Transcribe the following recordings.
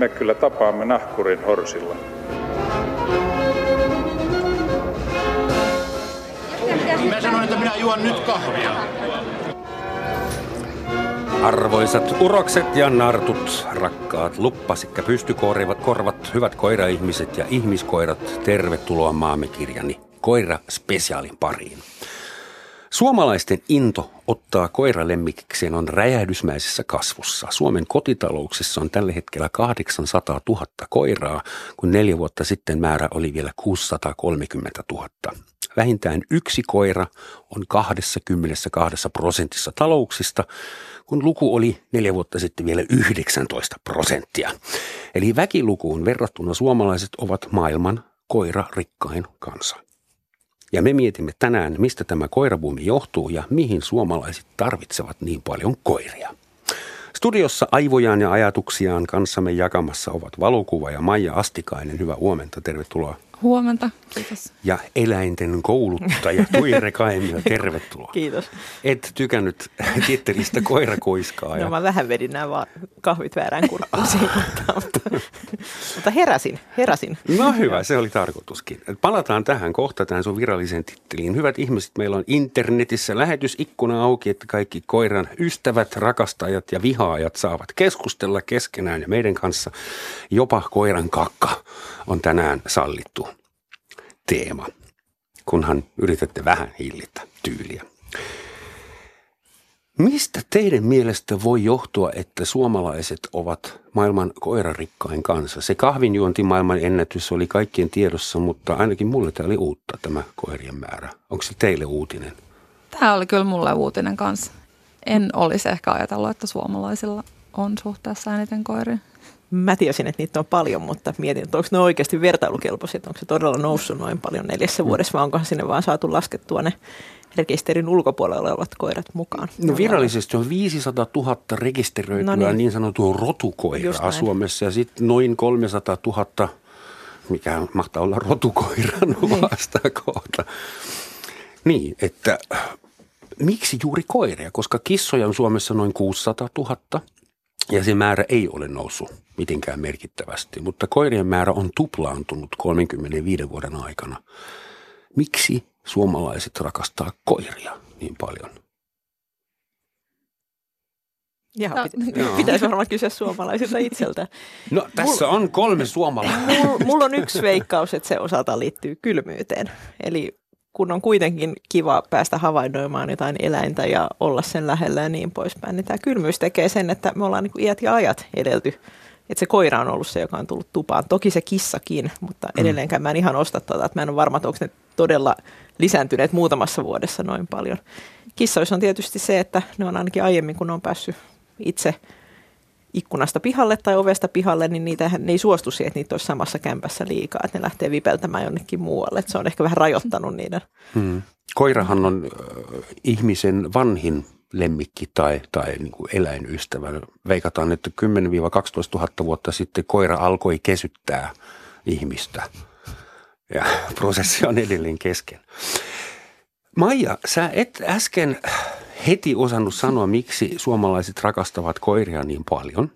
me kyllä tapaamme nahkurin horsilla. Mä sanoin, että minä juon nyt kahvia. Arvoisat urokset ja nartut, rakkaat luppasikka pystykorvat, korvat, hyvät koiraihmiset ja ihmiskoirat, tervetuloa maamme kirjani Koira Spesiaalin pariin. Suomalaisten into ottaa koiralemmikikseen on räjähdysmäisessä kasvussa. Suomen kotitalouksissa on tällä hetkellä 800 000 koiraa, kun neljä vuotta sitten määrä oli vielä 630 000. Vähintään yksi koira on 22 prosentissa talouksista, kun luku oli neljä vuotta sitten vielä 19 prosenttia. Eli väkilukuun verrattuna suomalaiset ovat maailman koirarikkain kansa. Ja me mietimme tänään, mistä tämä koirabuumi johtuu ja mihin suomalaiset tarvitsevat niin paljon koiria. Studiossa aivojaan ja ajatuksiaan kanssamme jakamassa ovat valokuva ja Maija Astikainen. Hyvää huomenta, tervetuloa. Huomenta, kiitos. Ja eläinten kouluttaja Tuire Kaimila, tervetuloa. Kiitos. Et tykännyt tittelistä koirakoiskaa. No mä vähän vedin nämä vaan kahvit väärään kurkkuun mutta, mutta heräsin, heräsin. No hyvä, se oli tarkoituskin. Palataan tähän kohta, tähän sun viralliseen titteliin. Hyvät ihmiset, meillä on internetissä lähetysikkuna auki, että kaikki koiran ystävät, rakastajat ja vihaajat saavat keskustella keskenään ja meidän kanssa. Jopa koiran kakka on tänään sallittu teema, kunhan yritätte vähän hillitä tyyliä. Mistä teidän mielestä voi johtua, että suomalaiset ovat maailman koirarikkain kanssa? Se kahvinjuonti maailman ennätys oli kaikkien tiedossa, mutta ainakin mulle tämä oli uutta tämä koirien määrä. Onko se teille uutinen? Tämä oli kyllä mulle uutinen kanssa. En olisi ehkä ajatellut, että suomalaisilla on suhteessa eniten koiria. Mä tiesin, että niitä on paljon, mutta mietin, että onko ne oikeasti vertailukelpoiset, onko se todella noussut noin paljon neljässä vuodessa, vai onkohan sinne vaan saatu laskettua ne rekisterin ulkopuolella olevat koirat mukaan. No virallisesti on 500 000 rekisteröityä no niin. niin sanottua rotukoiraa Suomessa ja sitten noin 300 000, mikä mahtaa olla rotukoiran niin. vastakohta. Niin, että miksi juuri koiria? Koska kissoja on Suomessa noin 600 000 ja se määrä ei ole noussut mitenkään merkittävästi, mutta koirien määrä on tuplaantunut 35 vuoden aikana. Miksi suomalaiset rakastaa koiria niin paljon? Jaha, no, pitä, pitäisi varmaan kysyä suomalaisilta itseltä. No tässä mulla, on kolme suomalaista. Mulla, mulla on yksi veikkaus, että se osalta liittyy kylmyyteen. Eli kun on kuitenkin kiva päästä havainnoimaan jotain eläintä ja olla sen lähellä ja niin poispäin, niin tämä kylmyys tekee sen, että me ollaan niin iät ja ajat edelty. Että se koira on ollut se, joka on tullut tupaan. Toki se kissakin, mutta mm. edelleenkään mä en ihan osta tuota, että mä en ole varma, että onko ne todella lisääntyneet muutamassa vuodessa noin paljon. Kissoissa on tietysti se, että ne on ainakin aiemmin, kun ne on päässyt itse – ikkunasta pihalle tai ovesta pihalle, niin niitä, ne ei suostu siihen, että niitä olisi samassa kämpässä liikaa, että ne lähtee vipeltämään jonnekin muualle. Että se on ehkä vähän rajoittanut niiden. Hmm. Koirahan on äh, ihmisen vanhin lemmikki tai, tai niin kuin eläinystävä. Veikataan, että 10-12 000 vuotta sitten koira alkoi kesyttää ihmistä. Ja prosessi on edelleen kesken. Maija, sä et äsken heti osannut sanoa, miksi suomalaiset rakastavat koiria niin paljon,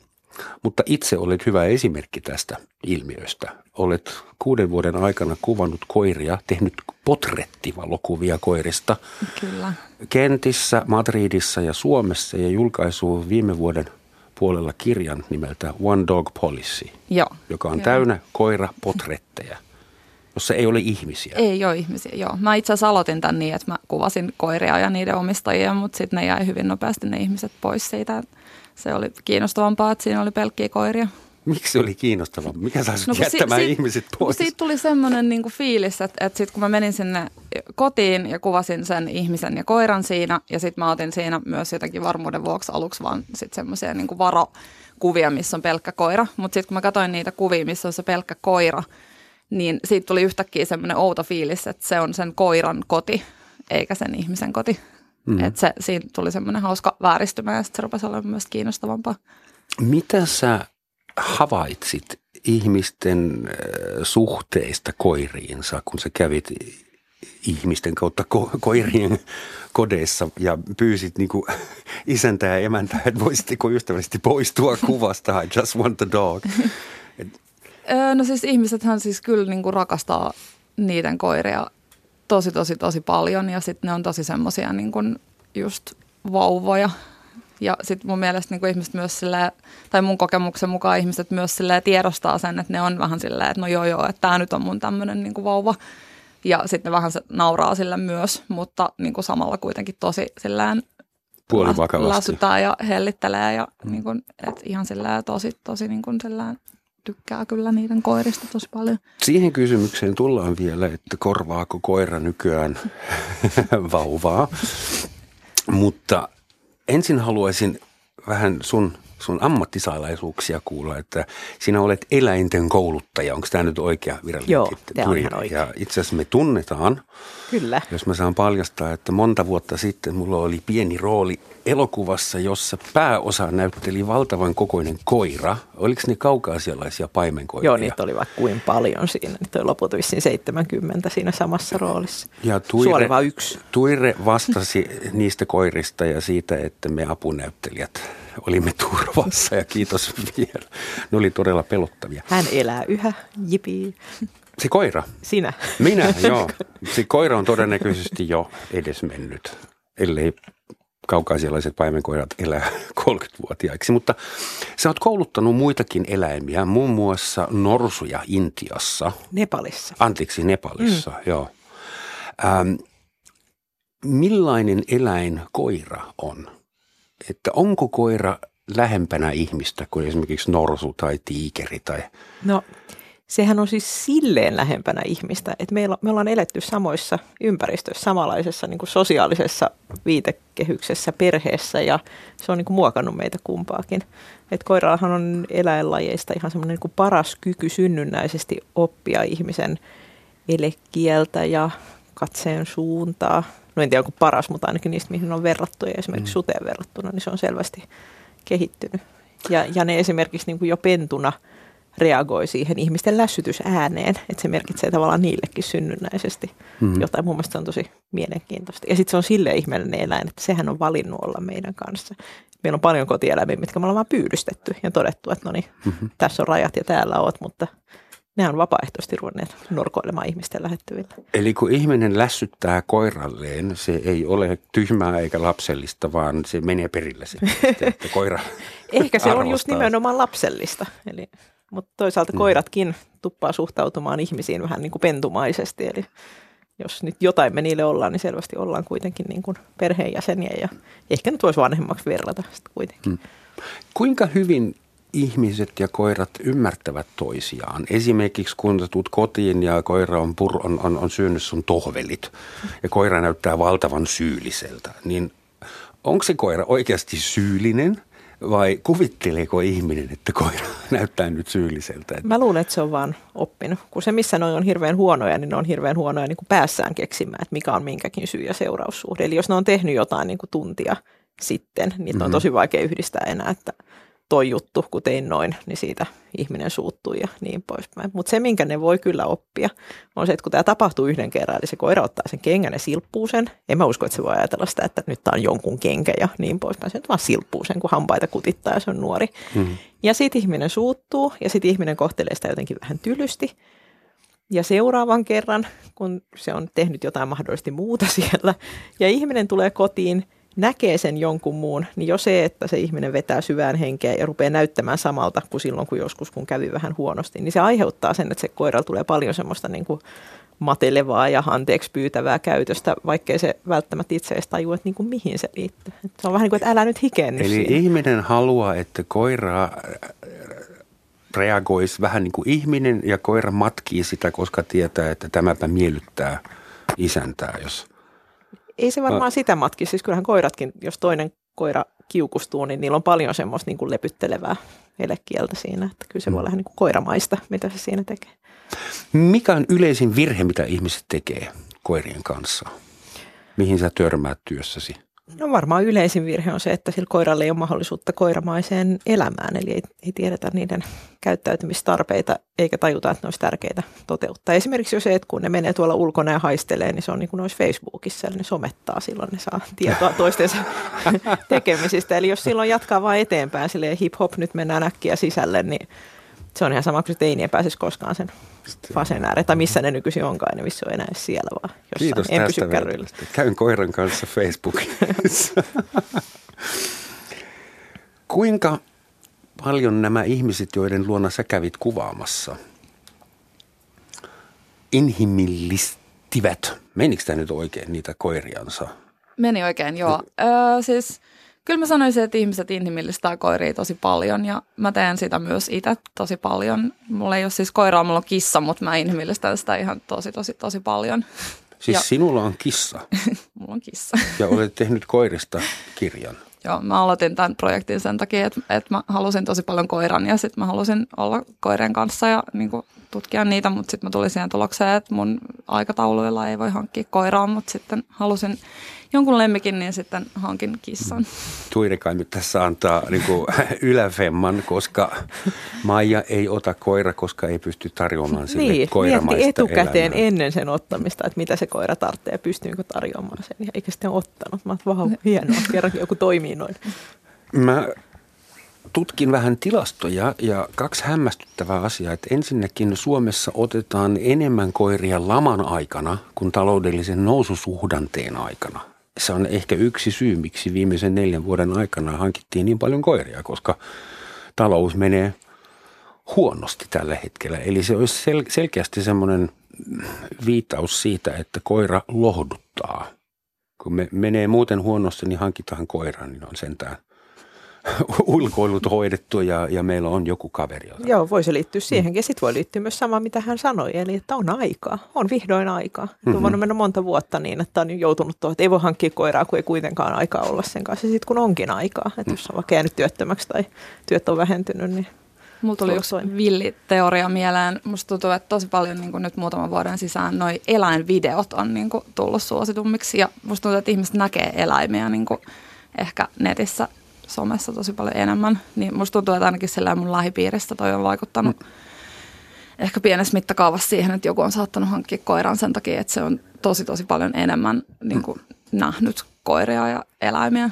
mutta itse olet hyvä esimerkki tästä ilmiöstä. Olet kuuden vuoden aikana kuvannut koiria, tehnyt potrettivalokuvia koirista. Kyllä. Kentissä, Madridissa ja Suomessa ja julkaisu viime vuoden puolella kirjan nimeltä One Dog Policy, Joo. joka on Joo. täynnä koirapotretteja jossa ei ole ihmisiä. Ei ole ihmisiä, joo. Mä itse asiassa aloitin tämän niin, että mä kuvasin koiria ja niiden omistajia, mutta sitten ne jäi hyvin nopeasti ne ihmiset pois siitä. Se oli kiinnostavampaa, että siinä oli pelkkiä koiria. Miksi se oli kiinnostavaa? Mikä sai no, jättämään si- ihmiset pois? Siitä tuli semmoinen niinku fiilis, että, että sitten kun mä menin sinne kotiin ja kuvasin sen ihmisen ja koiran siinä, ja sitten mä otin siinä myös jotenkin varmuuden vuoksi aluksi vaan sitten semmoisia niinku varokuvia, missä on pelkkä koira. Mutta sitten kun mä katsoin niitä kuvia, missä on se pelkkä koira, niin siitä tuli yhtäkkiä semmoinen outo fiilis, että se on sen koiran koti, eikä sen ihmisen koti. Mm. Että se, siinä tuli semmoinen hauska vääristymä ja sitten se rupesi olemaan myös kiinnostavampaa. Mitä sä havaitsit ihmisten äh, suhteista koiriinsa, kun sä kävit ihmisten kautta ko- koirien kodeissa ja pyysit niin kuin isäntä ja emäntä, että voisitteko ystävällisesti poistua kuvasta, I just want the dog. No siis ihmisethän siis kyllä niin kuin rakastaa niiden koiria tosi, tosi, tosi paljon ja sitten ne on tosi semmoisia niin kuin just vauvoja. Ja sitten mun mielestä niin kuin ihmiset myös silleen, tai mun kokemuksen mukaan ihmiset myös silleen tiedostaa sen, että ne on vähän silleen, että no joo joo, että tämä nyt on mun tämmöinen niin kuin vauva. Ja sitten ne vähän se nauraa sille myös, mutta niin kuin samalla kuitenkin tosi silleen puolivakavasti. ja hellittelee ja mm. niin kuin, et ihan silleen tosi, tosi niin kuin silleen tykkää kyllä niiden koirista tosi paljon. Siihen kysymykseen tullaan vielä, että korvaako koira nykyään vauvaa. Mutta ensin haluaisin vähän sun, sun ammattisalaisuuksia kuulla, että sinä olet eläinten kouluttaja. Onko tämä nyt oikea virallinen Joo, tämä on ihan oikein. Ja itse asiassa me tunnetaan, Kyllä. jos mä saan paljastaa, että monta vuotta sitten mulla oli pieni rooli elokuvassa, jossa pääosa näytteli valtavan kokoinen koira. Oliko ne kaukaasialaisia paimenkoiria? Joo, niitä oli vaikka kuin paljon siinä. Niitä oli lopulta vissiin 70 siinä samassa roolissa. Ja Tuire, yksi. Tuire vastasi niistä koirista ja siitä, että me apunäyttelijät olimme turvassa ja kiitos vielä. Ne oli todella pelottavia. Hän elää yhä, jipii. Se koira? Sinä. Minä, joo. Se koira on todennäköisesti jo edesmennyt, ellei kaukaisialaiset paimenkoirat elää 30-vuotiaiksi. Mutta sä oot kouluttanut muitakin eläimiä, muun muassa norsuja Intiassa. Nepalissa. Anteeksi, Nepalissa, mm. joo. Ähm, millainen eläin koira on? Että onko koira lähempänä ihmistä kuin esimerkiksi norsu tai tiikeri? Tai... No sehän on siis silleen lähempänä ihmistä, että meillä, me ollaan eletty samoissa ympäristöissä, samanlaisessa niin kuin sosiaalisessa viitekehyksessä, perheessä ja se on niin kuin muokannut meitä kumpaakin. Et koirallahan on eläinlajeista ihan semmoinen niin paras kyky synnynnäisesti oppia ihmisen elekieltä ja katseen suuntaa. No en tiedä onko paras, mutta ainakin niistä, mihin on verrattu ja esimerkiksi mm. suteen verrattuna, niin se on selvästi kehittynyt. Ja, ja ne esimerkiksi niin kuin jo pentuna – reagoi siihen ihmisten lässytysääneen, että se merkitsee tavallaan niillekin synnynnäisesti mm. jotain. Mun mielestä se on tosi mielenkiintoista. Ja sitten se on sille ihmeellinen eläin, että sehän on valinnut olla meidän kanssa. Meillä on paljon kotieläimiä, mitkä me ollaan vaan pyydystetty ja todettu, että no niin, mm-hmm. tässä on rajat ja täällä oot, mutta ne on vapaaehtoisesti ruvenneet norkoilemaan ihmisten lähettyvillä. Eli kun ihminen lässyttää koiralleen, se ei ole tyhmää eikä lapsellista, vaan se menee perille sitten, että koira Ehkä se on just nimenomaan lapsellista. Eli mutta toisaalta mm. koiratkin tuppaa suhtautumaan ihmisiin vähän niin kuin pentumaisesti, eli jos nyt jotain me niille ollaan, niin selvästi ollaan kuitenkin niin kuin perheenjäseniä ja ehkä nyt voisi vanhemmaksi verrata sitten kuitenkin. Mm. Kuinka hyvin ihmiset ja koirat ymmärtävät toisiaan? Esimerkiksi kun tulet kotiin ja koira on, pur, on, on, on syönyt sun tohvelit ja koira näyttää valtavan syylliseltä, niin onko se koira oikeasti syyllinen – vai kuvitteleeko ihminen, että koira näyttää nyt syylliseltä? Mä luulen, että se on vaan oppinut. Kun se, missä noin on hirveän huonoja, niin ne on hirveän huonoja niin kuin päässään keksimään, että mikä on minkäkin syy- ja seuraussuhde. Eli jos ne on tehnyt jotain niin kuin tuntia sitten, niin mm-hmm. on tosi vaikea yhdistää enää, että – toi juttu, kun tein noin, niin siitä ihminen suuttui ja niin poispäin. Mutta se, minkä ne voi kyllä oppia, on se, että kun tämä tapahtuu yhden kerran, eli se koira ottaa sen kengän ja silppuu sen. En mä usko, että se voi ajatella sitä, että nyt tämä on jonkun kenkä ja niin poispäin. Se nyt vaan silppuu sen, kun hampaita kutittaa ja se on nuori. Mm-hmm. Ja sitten ihminen suuttuu ja sitten ihminen kohtelee sitä jotenkin vähän tylysti. Ja seuraavan kerran, kun se on tehnyt jotain mahdollisesti muuta siellä, ja ihminen tulee kotiin – näkee sen jonkun muun, niin jo se, että se ihminen vetää syvään henkeä ja rupeaa näyttämään samalta kuin silloin, kun joskus kun kävi vähän huonosti, niin se aiheuttaa sen, että se koiralla tulee paljon semmoista niin kuin matelevaa ja anteeksi pyytävää käytöstä, vaikkei se välttämättä itse edes tajua, että niin kuin mihin se liittyy. Se on vähän niin kuin, että älä nyt hikenny Eli siinä. ihminen haluaa, että koira reagoisi vähän niin kuin ihminen ja koira matkii sitä, koska tietää, että tämäpä miellyttää isäntää, jos – ei se varmaan no. sitä matki. Siis kyllähän koiratkin, jos toinen koira kiukustuu, niin niillä on paljon semmoista niin kuin lepyttelevää elekieltä siinä. Että kyllä se mm. voi olla niin kuin koiramaista, mitä se siinä tekee. Mikä on yleisin virhe, mitä ihmiset tekee koirien kanssa? Mihin sä törmäät työssäsi? No varmaan yleisin virhe on se, että sillä koiralle ei ole mahdollisuutta koiramaiseen elämään, eli ei, ei tiedetä niiden käyttäytymistarpeita eikä tajuta, että ne olisi tärkeitä toteuttaa. Esimerkiksi jo se, että kun ne menee tuolla ulkona ja haistelee, niin se on niin kuin olisi Facebookissa, eli ne somettaa silloin, ne saa tietoa toistensa tekemisistä. Eli jos silloin jatkaa vain eteenpäin, silleen hip hop, nyt mennään äkkiä sisälle, niin Se on ihan sama kuin se teini ei pääsisi koskaan sen fasen ääreen, tai missä ne nykyisin onkaan, ne missä on enää siellä vaan jossain. Kiitos en tästä pysy kärryillä. Käyn koiran kanssa Facebookissa. Kuinka paljon nämä ihmiset, joiden luona sä kävit kuvaamassa, inhimillistivät, menikö tämä nyt oikein, niitä koiriansa? Meni oikein, joo. Öö, siis kyllä mä sanoisin, että ihmiset inhimillistää koiria tosi paljon ja mä teen sitä myös itse tosi paljon. Mulla ei ole siis koiraa, mulla on kissa, mutta mä inhimillistän sitä ihan tosi, tosi, tosi paljon. Siis Ja- sinulla on kissa Mulla on kissa. ja olet tehnyt koirista kirjan. Joo, mä aloitin tämän projektin sen takia, että, että mä halusin tosi paljon koiran ja sitten mä halusin olla koirien kanssa ja niin kuin, tutkia niitä, mutta sitten mä tulin siihen tulokseen, että mun aikatauluilla ei voi hankkia koiraa, mutta sitten halusin jonkun lemmikin, niin sitten hankin kissan. Tuire kai nyt tässä antaa niin kuin, yläfemman, koska Maija ei ota koira, koska ei pysty tarjoamaan sille Niin, koiramaista mietti etukäteen elämää. ennen sen ottamista, että mitä se koira tarvitsee ja pystyykö tarjoamaan sen. Ja eikä sitten ottanut. Mä vau, hienoa, kerrankin joku toimii noin. Mä tutkin vähän tilastoja ja kaksi hämmästyttävää asiaa. Että ensinnäkin Suomessa otetaan enemmän koiria laman aikana kuin taloudellisen noususuhdanteen aikana. Se on ehkä yksi syy, miksi viimeisen neljän vuoden aikana hankittiin niin paljon koiria, koska talous menee huonosti tällä hetkellä. Eli se olisi sel- selkeästi semmoinen viittaus siitä, että koira lohduttaa. Kun me menee muuten huonosti, niin hankitaan koira, niin on sentään ulkoilut hoidettu ja, ja meillä on joku kaveri. jota- Joo, voi se liittyä siihenkin. Ja sitten voi liittyä myös sama, mitä hän sanoi, eli että on aikaa. On vihdoin aikaa. Mm-hmm. On voinut mennä monta vuotta niin, että on joutunut tuohon, että ei voi hankkia koiraa, kun ei kuitenkaan aikaa olla sen kanssa. Sitten kun onkin aikaa, että jos on vaikka jäänyt työttömäksi tai työt on vähentynyt, niin Mulla tuli yksi villiteoria mieleen. Musta tuntuu, että tosi paljon niin nyt muutaman vuoden sisään noi eläinvideot on niin kuin, tullut suositummiksi. Ja musta tuntuu, että ihmiset näkee eläimiä niin kuin, ehkä netissä, somessa tosi paljon enemmän. Niin musta tuntuu, että ainakin sillä mun lähipiiristä toi on vaikuttanut mm. ehkä pienessä mittakaavassa siihen, että joku on saattanut hankkia koiran sen takia, että se on tosi tosi paljon enemmän niin kuin, nähnyt koiria ja eläimiä.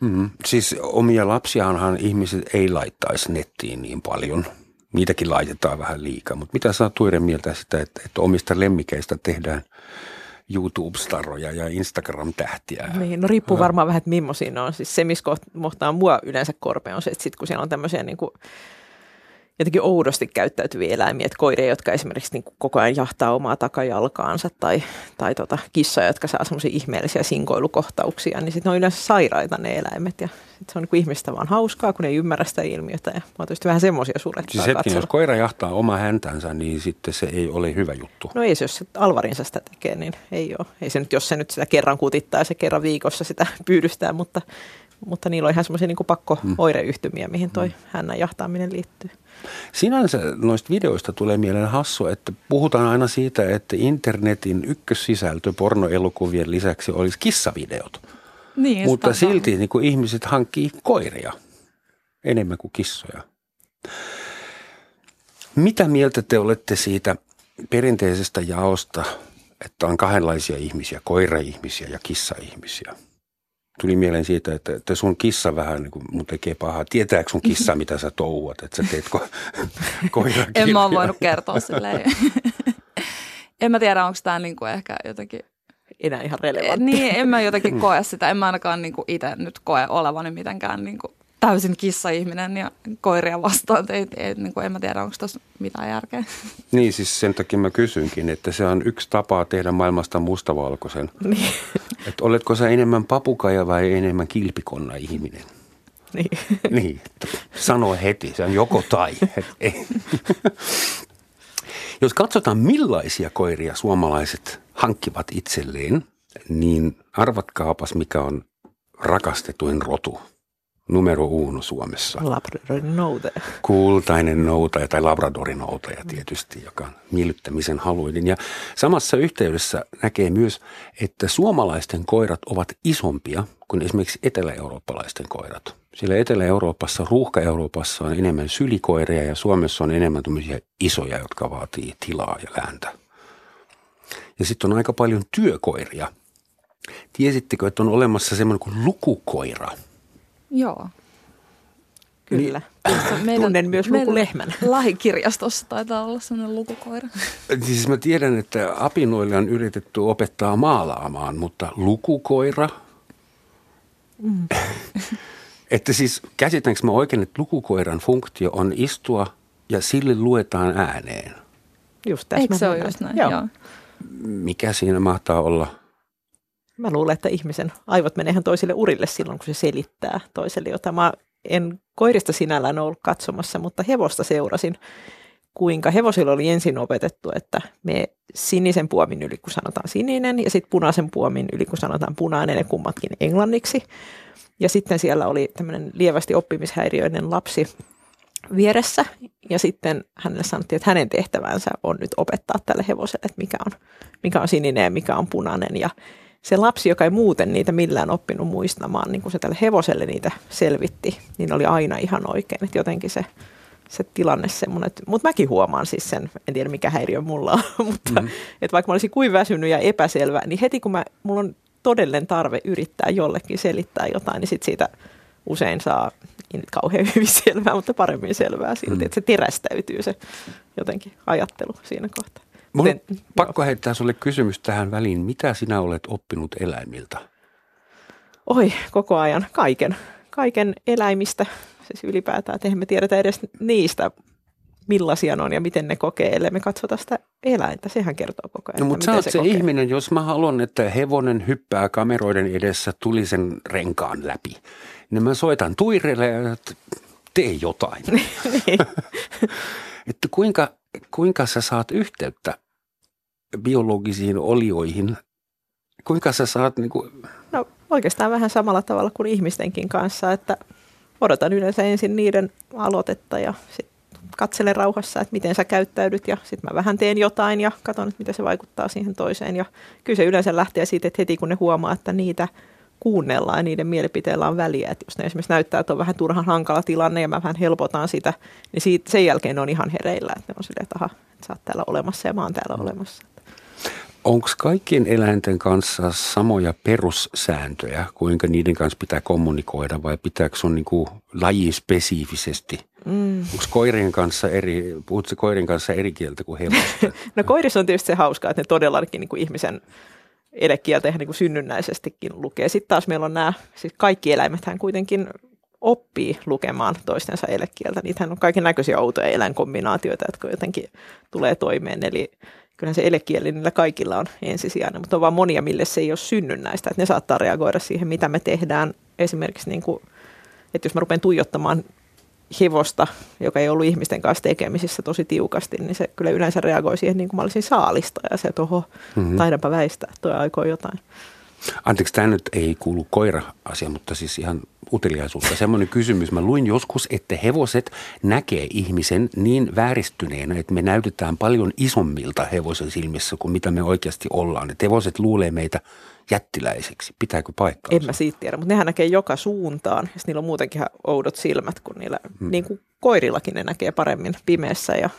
Mm. Siis omia lapsiaanhan ihmiset ei laittaisi nettiin niin paljon. Niitäkin laitetaan vähän liikaa. Mutta mitä saa Tuire mieltä sitä, että, että omista lemmikeistä tehdään YouTube-staroja ja Instagram-tähtiä? Niin, no riippuu varmaan vähän, että millaisia ne on. Siis se, missä koht- mohtaa mua yleensä korpea on se, että sit kun siellä on tämmöisiä niin kuin, jotenkin oudosti käyttäytyviä eläimiä, että koiria, jotka esimerkiksi niin kuin koko ajan jahtaa omaa takajalkaansa tai, tai tota, kissoja, jotka saa semmoisia ihmeellisiä sinkoilukohtauksia, niin sitten ne on yleensä sairaita ne eläimet ja sit se on niin kuin ihmistä vaan hauskaa, kun ei ymmärrä sitä ilmiötä ja mä tietysti vähän semmoisia surettaa Siis katsella. jos koira jahtaa oma häntänsä, niin sitten se ei ole hyvä juttu. No ei se, jos se Alvarinsa sitä tekee, niin ei ole. Ei se nyt, jos se nyt sitä kerran kutittaa ja se kerran viikossa sitä pyydystää, mutta, mutta niillä on ihan semmoisia niin pakko oireyhtymiä, mihin toi hännän jahtaaminen liittyy. Sinänsä noista videoista tulee mieleen hassu, että puhutaan aina siitä, että internetin ykkössisältö pornoelokuvien lisäksi olisi kissavideot. Niin, Mutta sitä on. silti niin kuin ihmiset hankkii koiria enemmän kuin kissoja. Mitä mieltä te olette siitä perinteisestä jaosta, että on kahdenlaisia ihmisiä, koira-ihmisiä ja kissa-ihmisiä? Tuli mieleen siitä, että, että sun kissa vähän niin kuin mun tekee pahaa. Tietääkö sun kissa, mitä sä touhuat, että sä teet ko- koirakirjaa? En mä ole voinut kertoa silleen. en mä tiedä, onko tämä niinku ehkä jotenkin... Enää ihan relevantti. Niin, en mä jotenkin koe sitä. En mä ainakaan niinku itse nyt koe olevani mitenkään niinku täysin kissa-ihminen ja koiria vastaan. Ei, ei, niinku, en mä tiedä, onko tuossa mitään järkeä. Niin, siis sen takia mä kysynkin, että se on yksi tapa tehdä maailmasta mustavalkoisen. Niin. Että oletko sä enemmän papukaja vai enemmän kilpikonna ihminen? niin. Niin, sano heti, se on joko tai. Et. Jos katsotaan millaisia koiria suomalaiset hankkivat itselleen, niin arvatkaapas mikä on rakastetuin rotu numero uno Suomessa. Labradorin noute. Kultainen noutaja tai labradorin noutaja tietysti, joka on miellyttämisen haluinen. Ja samassa yhteydessä näkee myös, että suomalaisten koirat ovat isompia kuin esimerkiksi etelä-eurooppalaisten koirat. Sillä Etelä-Euroopassa, ruuhka-Euroopassa on enemmän sylikoiria ja Suomessa on enemmän tämmöisiä isoja, jotka vaatii tilaa ja lääntä. Ja sitten on aika paljon työkoiria. Tiesittekö, että on olemassa semmoinen kuin lukukoira? Joo. Kyllä. Meidän, Tunnen myös lukulehmän. Lähikirjastossa taitaa olla sellainen lukukoira. Siis mä tiedän, että apinoille on yritetty opettaa maalaamaan, mutta lukukoira? Mm. että siis käsitänkö mä oikein, että lukukoiran funktio on istua ja sille luetaan ääneen? Just Eikö se ole just näin? Joo. Joo. Mikä siinä mahtaa olla? Mä luulen, että ihmisen aivot menee ihan toisille urille silloin, kun se selittää toiselle jotain. Mä en koirista sinällään ollut katsomassa, mutta hevosta seurasin, kuinka hevosilla oli ensin opetettu, että me sinisen puomin yli, kun sanotaan sininen, ja sitten punaisen puomin yli, kun sanotaan punainen, ja kummatkin englanniksi. Ja sitten siellä oli tämmöinen lievästi oppimishäiriöinen lapsi vieressä, ja sitten hänelle sanottiin, että hänen tehtävänsä on nyt opettaa tälle hevoselle, että mikä on, mikä on sininen ja mikä on punainen, ja se lapsi, joka ei muuten niitä millään oppinut muistamaan, niin kun se tälle hevoselle niitä selvitti, niin oli aina ihan oikein. Että jotenkin se, se tilanne semmoinen, mutta mäkin huomaan siis sen, en tiedä mikä häiriö mulla on, mutta mm. että vaikka mä olisin kuin väsynyt ja epäselvä, niin heti kun mä, mulla on todellinen tarve yrittää jollekin selittää jotain, niin sit siitä usein saa, ei nyt kauhean hyvin selvää, mutta paremmin selvää silti, mm. että se terästäytyy se jotenkin ajattelu siinä kohtaa. Mun on Kuten- pakko heittää sulle kysymys tähän väliin. Mitä sinä olet oppinut eläimiltä? Oi, koko ajan. Kaiken. Kaiken eläimistä. Siis ylipäätään, että me tiedetä edes niistä, millaisia ne on ja miten ne kokee, ellei me katsota sitä eläintä. Sehän kertoo koko ajan, No mutta sä oot se kokee. ihminen, jos mä haluan, että hevonen hyppää kameroiden edessä tulisen renkaan läpi, niin mä soitan tuireille, että tee jotain. niin. että kuinka, kuinka sä saat yhteyttä biologisiin olioihin? Kuinka sä saat niin kuin, No oikeastaan vähän samalla tavalla kuin ihmistenkin kanssa, että odotan yleensä ensin niiden aloitetta ja sitten katselen rauhassa, että miten sä käyttäydyt ja sitten mä vähän teen jotain ja katson, että miten se vaikuttaa siihen toiseen. Ja kyllä se yleensä lähtee siitä, että heti kun ne huomaa, että niitä kuunnellaan ja niiden mielipiteellä on väliä. Että jos ne esimerkiksi näyttää, että on vähän turhan hankala tilanne ja mä vähän helpotan sitä, niin siitä, sen jälkeen ne on ihan hereillä. Että ne on silleen, että aha, sä oot täällä olemassa ja mä oon täällä olemassa. Onko kaikkien eläinten kanssa samoja perussääntöjä, kuinka niiden kanssa pitää kommunikoida vai pitääkö sun niin kuin lajispesiifisesti? Mm. Onko koirien kanssa eri, puhutko koirien kanssa eri kieltä kuin hevosten? No koirissa on tietysti se hauskaa, että ne todellakin niin kuin ihmisen elekieltä ihan niin kuin synnynnäisestikin lukee. Sitten taas meillä on nämä, siis kaikki eläimethän kuitenkin oppii lukemaan toistensa elekieltä. Niitähän on kaiken näköisiä outoja eläinkombinaatioita, jotka jotenkin tulee toimeen. Eli kyllähän se elekieli niillä kaikilla on ensisijainen, mutta on vaan monia, mille se ei ole synnynnäistä. Että ne saattaa reagoida siihen, mitä me tehdään. Esimerkiksi, niin kuin, että jos mä rupean tuijottamaan hevosta, joka ei ollut ihmisten kanssa tekemisissä tosi tiukasti, niin se kyllä yleensä reagoi siihen niin kuin mä olisin saalista ja se, että oho, mm-hmm. taidanpa väistää, toi aikoo jotain. Anteeksi, tämä nyt ei kuulu koira-asia, mutta siis ihan uteliaisuutta. Semmoinen kysymys. Mä luin joskus, että hevoset näkee ihmisen niin vääristyneenä, että me näytetään paljon isommilta hevosen silmissä kuin mitä me oikeasti ollaan. Että hevoset luulee meitä jättiläiseksi. Pitääkö paikkaa? En mä siitä tiedä, mutta nehän näkee joka suuntaan. Ja niillä on muutenkin ihan oudot silmät, kun niillä, mm. niin kuin koirillakin ne näkee paremmin pimeässä ja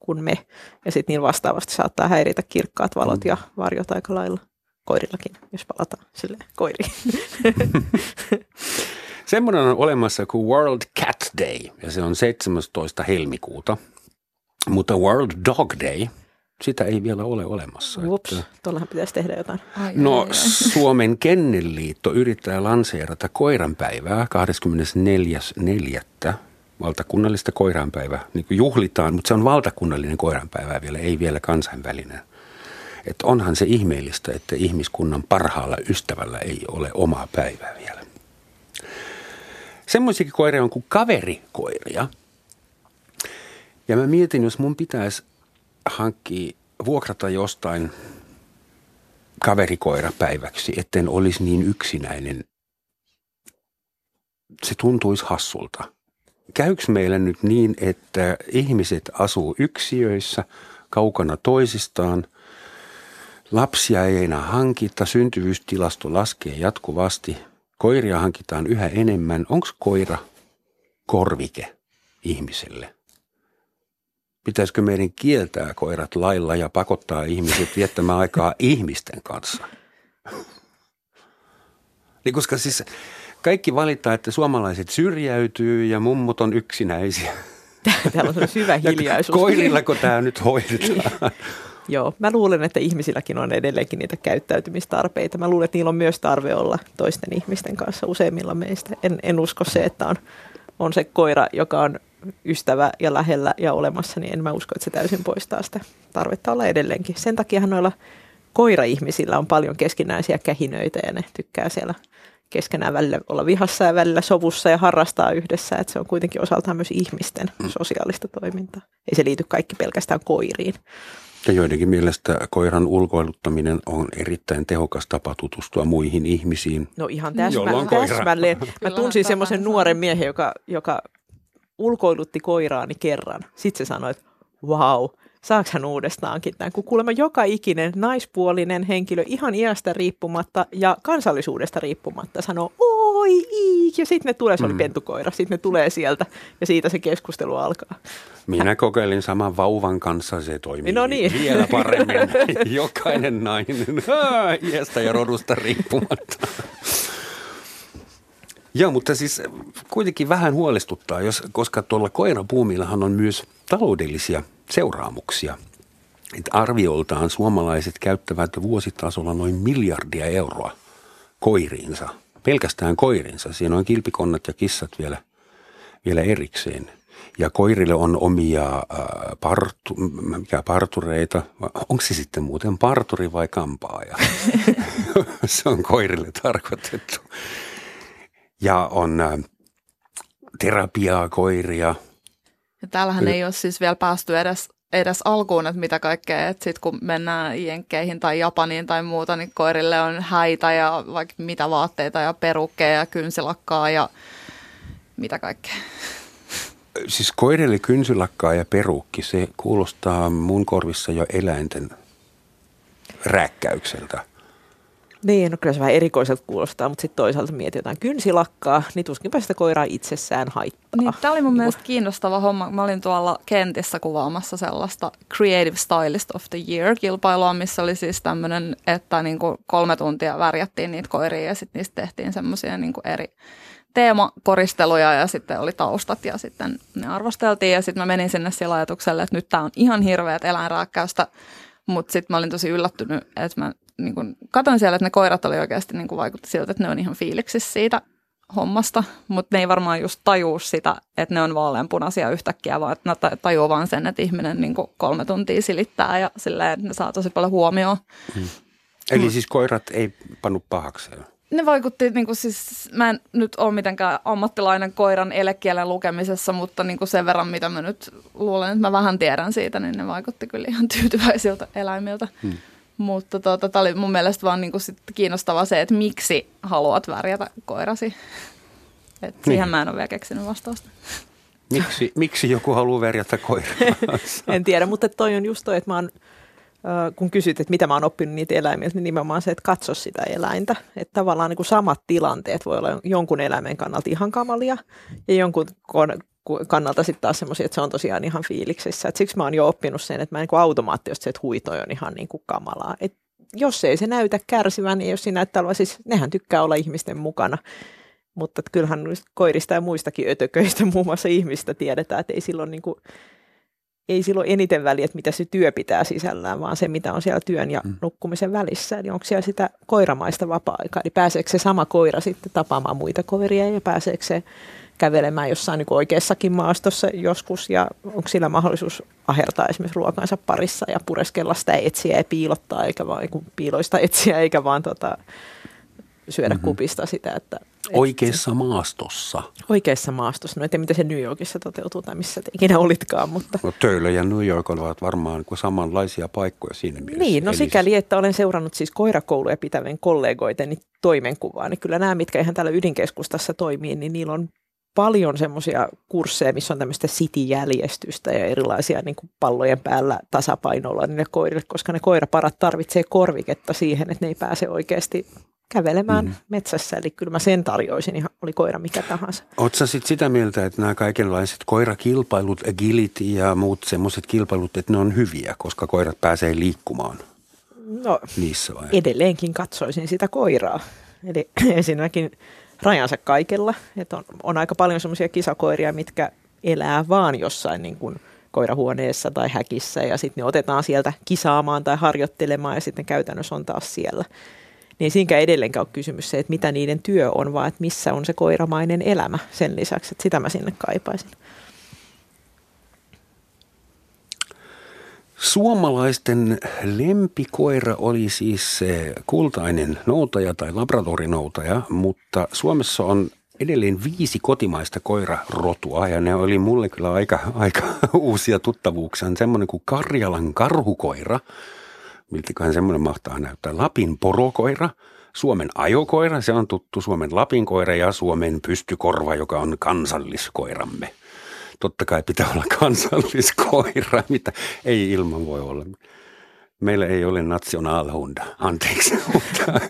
kuin me. Ja sitten niillä vastaavasti saattaa häiritä kirkkaat valot mm. ja varjot aika lailla. Koirillakin, jos palataan sille koiriin. Semmoinen on olemassa kuin World Cat Day ja se on 17. helmikuuta. Mutta World Dog Day, sitä ei vielä ole olemassa. Ups, Että- tuollahan pitäisi tehdä jotain. Ai, No ai, ai. Suomen Kennelliitto yrittää lanseerata koiranpäivää 24.4. Valtakunnallista koiranpäivää. Niin kuin juhlitaan, mutta se on valtakunnallinen koiranpäivä vielä, ei vielä kansainvälinen. Et onhan se ihmeellistä, että ihmiskunnan parhaalla ystävällä ei ole omaa päivää vielä. Semmoisiakin koiria on kuin kaverikoiria. Ja mä mietin, jos mun pitäisi hankkia, vuokrata jostain kaverikoira päiväksi, etten olisi niin yksinäinen. Se tuntuisi hassulta. Käyks meillä nyt niin, että ihmiset asuu yksiöissä, kaukana toisistaan, lapsia ei enää hankita, syntyvyystilasto laskee jatkuvasti, koiria hankitaan yhä enemmän. Onko koira korvike ihmiselle? Pitäisikö meidän kieltää koirat lailla ja pakottaa ihmiset viettämään aikaa ihmisten kanssa? Niin koska siis Kaikki valittaa, että suomalaiset syrjäytyy ja mummut on yksinäisiä. Täällä on syvä hiljaisuus. Koirillako tämä nyt hoidetaan? Joo, mä luulen, että ihmisilläkin on edelleenkin niitä käyttäytymistarpeita. Mä luulen, että niillä on myös tarve olla toisten ihmisten kanssa useimmilla meistä. En, en usko se, että on, on se koira, joka on ystävä ja lähellä ja olemassa, niin en mä usko, että se täysin poistaa sitä tarvetta olla edelleenkin. Sen takia noilla koira-ihmisillä on paljon keskinäisiä kähinöitä ja ne tykkää siellä keskenään välillä olla vihassa ja välillä sovussa ja harrastaa yhdessä. Että se on kuitenkin osaltaan myös ihmisten mm. sosiaalista toimintaa. Ei se liity kaikki pelkästään koiriin. Ja joidenkin mielestä koiran ulkoiluttaminen on erittäin tehokas tapa tutustua muihin ihmisiin. No ihan täsmä, täsmälleen. Mä tunsin semmoisen nuoren miehen, joka, joka ulkoilutti koiraani kerran. Sitten se sanoi, että wow, saako hän uudestaankin tämän, kun kuulemma joka ikinen naispuolinen henkilö ihan iästä riippumatta ja kansallisuudesta riippumatta sanoo, oi iik, ja sitten ne tulee, se oli mm. pentukoira, sitten ne tulee sieltä ja siitä se keskustelu alkaa. Minä kokeilin saman vauvan kanssa, se toimii no niin. vielä paremmin. Jokainen nainen, iästä ja rodusta riippumatta. Joo, mutta siis kuitenkin vähän huolestuttaa, jos, koska tuolla koirapuumillahan on myös taloudellisia seuraamuksia. Et arvioltaan suomalaiset käyttävät vuositasolla noin miljardia euroa koiriinsa, pelkästään koiriinsa. Siinä on kilpikonnat ja kissat vielä, vielä erikseen. Ja koirille on omia äh, partu, mikä partureita. Onko se sitten muuten parturi vai kampaaja? se on koirille tarkoitettu. Ja on äh, terapiaa koiria. Ja täällähän ei ole siis vielä päästy edes, edes alkuun, että mitä kaikkea. Että sitten kun mennään Jenkkeihin tai Japaniin tai muuta, niin koirille on häitä ja vaikka mitä vaatteita ja perukkeja ja kynsilakkaa ja mitä kaikkea. Siis koirille kynsilakkaa ja perukki, se kuulostaa mun korvissa jo eläinten rääkkäykseltä. Niin, no kyllä se vähän erikoiselta kuulostaa, mutta sitten toisaalta mietin jotain kynsilakkaa, niin tuskinpä sitä koiraa itsessään haittaa. Niin, tämä oli mun niin mielestä kiinnostava homma. Mä olin tuolla kentissä kuvaamassa sellaista Creative Stylist of the Year-kilpailua, missä oli siis tämmöinen, että niin kuin kolme tuntia värjättiin niitä koiria ja sitten niistä tehtiin semmoisia niin eri teemakoristeluja ja sitten oli taustat ja sitten ne arvosteltiin ja sitten mä menin sinne sillä ajatuksella, että nyt tämä on ihan hirveät eläinrääkkäystä, mutta sitten mä olin tosi yllättynyt, että mä niin kun, katoin siellä, että ne koirat oli oikeasti niin vaikutti siltä, että ne on ihan fiiliksissä siitä hommasta, mutta ne ei varmaan just tajuu sitä, että ne on vaaleanpunaisia yhtäkkiä, vaan että ne tajuu vaan sen, että ihminen niin kolme tuntia silittää ja silleen, ne saa tosi paljon huomioon. Hmm. Eli hmm. siis koirat ei pannu pahakseen? Ne vaikutti, niin kuin siis, mä en nyt ole mitenkään ammattilainen koiran elekielen lukemisessa, mutta niin kuin sen verran, mitä mä nyt luulen, että mä vähän tiedän siitä, niin ne vaikutti kyllä ihan tyytyväisiltä eläimiltä. Hmm. Mutta tota, tämä oli mun mielestä vaan niinku sit kiinnostavaa se, että miksi haluat värjätä koirasi. Et niin. siihen mä en ole vielä keksinyt vastausta. Miksi, miksi joku haluaa värjätä koiraa? en tiedä, mutta toi on just toi, että mä oon, kun kysyt, että mitä mä oon oppinut niitä eläimiltä, niin nimenomaan se, että katso sitä eläintä. Että tavallaan niin kuin samat tilanteet voi olla jonkun eläimen kannalta ihan kamalia ja jonkun kannalta sitten taas semmoisia, että se on tosiaan ihan fiiliksissä. Et siksi mä oon jo oppinut sen, että mä niin automaattisesti se, että huitoi on ihan niin kuin kamalaa. Et jos ei se näytä kärsivän, niin jos siinä näyttää olla, siis nehän tykkää olla ihmisten mukana. Mutta kyllähän koirista ja muistakin ötököistä, muun muassa ihmistä tiedetään, että ei silloin, niin kuin, ei silloin eniten väliä, että mitä se työ pitää sisällään, vaan se, mitä on siellä työn ja mm. nukkumisen välissä. Eli onko siellä sitä koiramaista vapaa-aikaa, eli pääseekö se sama koira sitten tapaamaan muita koveria ja pääseekö se kävelemään jossain niin oikeassakin maastossa joskus ja onko sillä mahdollisuus ahertaa esimerkiksi ruokansa parissa ja pureskella sitä etsiä ja piilottaa, eikä vaan niin piiloista etsiä, eikä vaan tota, syödä mm-hmm. kupista sitä. Että, Oikeassa maastossa. Oikeassa maastossa. No en tiedä, miten se New Yorkissa toteutuu tai missä te ikinä olitkaan. Mutta... No Töölö ja New York ovat varmaan niin samanlaisia paikkoja siinä mielessä. Niin, no Eli... sikäli, että olen seurannut siis koirakouluja pitävien kollegoiteni toimenkuvaa, niin kyllä nämä, mitkä ihan täällä ydinkeskustassa toimii, niin niillä on paljon semmoisia kursseja, missä on tämmöistä city-jäljestystä ja erilaisia niin kuin pallojen päällä tasapainolla niille koirille, koska ne koiraparat tarvitsee korviketta siihen, että ne ei pääse oikeasti kävelemään mm. metsässä. Eli kyllä mä sen tarjoisin, ihan oli koira mikä tahansa. Oletko sitten sitä mieltä, että nämä kaikenlaiset koirakilpailut, agility ja muut semmoiset kilpailut, että ne on hyviä, koska koirat pääsee liikkumaan no, niissä vai? edelleenkin katsoisin sitä koiraa. Eli ensinnäkin rajansa kaikella. Että on, on aika paljon semmoisia kisakoiria, mitkä elää vaan jossain niin kuin koirahuoneessa tai häkissä ja sitten ne otetaan sieltä kisaamaan tai harjoittelemaan ja sitten käytännössä on taas siellä. Niin siinäkään edelleenkään ole kysymys se, että mitä niiden työ on, vaan että missä on se koiramainen elämä sen lisäksi, että sitä mä sinne kaipaisin. Suomalaisten lempikoira oli siis kultainen noutaja tai labradorinoutaja, mutta Suomessa on edelleen viisi kotimaista koirarotua ja ne oli mulle kyllä aika, aika uusia tuttavuuksia. On semmoinen kuin Karjalan karhukoira, miltäköhän semmoinen mahtaa näyttää. Lapin porokoira, Suomen ajokoira, se on tuttu Suomen lapinkoira ja Suomen pystykorva, joka on kansalliskoiramme. Totta kai pitää olla kansalliskoira, mitä ei ilman voi olla. Meillä ei ole nationalhunda, anteeksi, mutta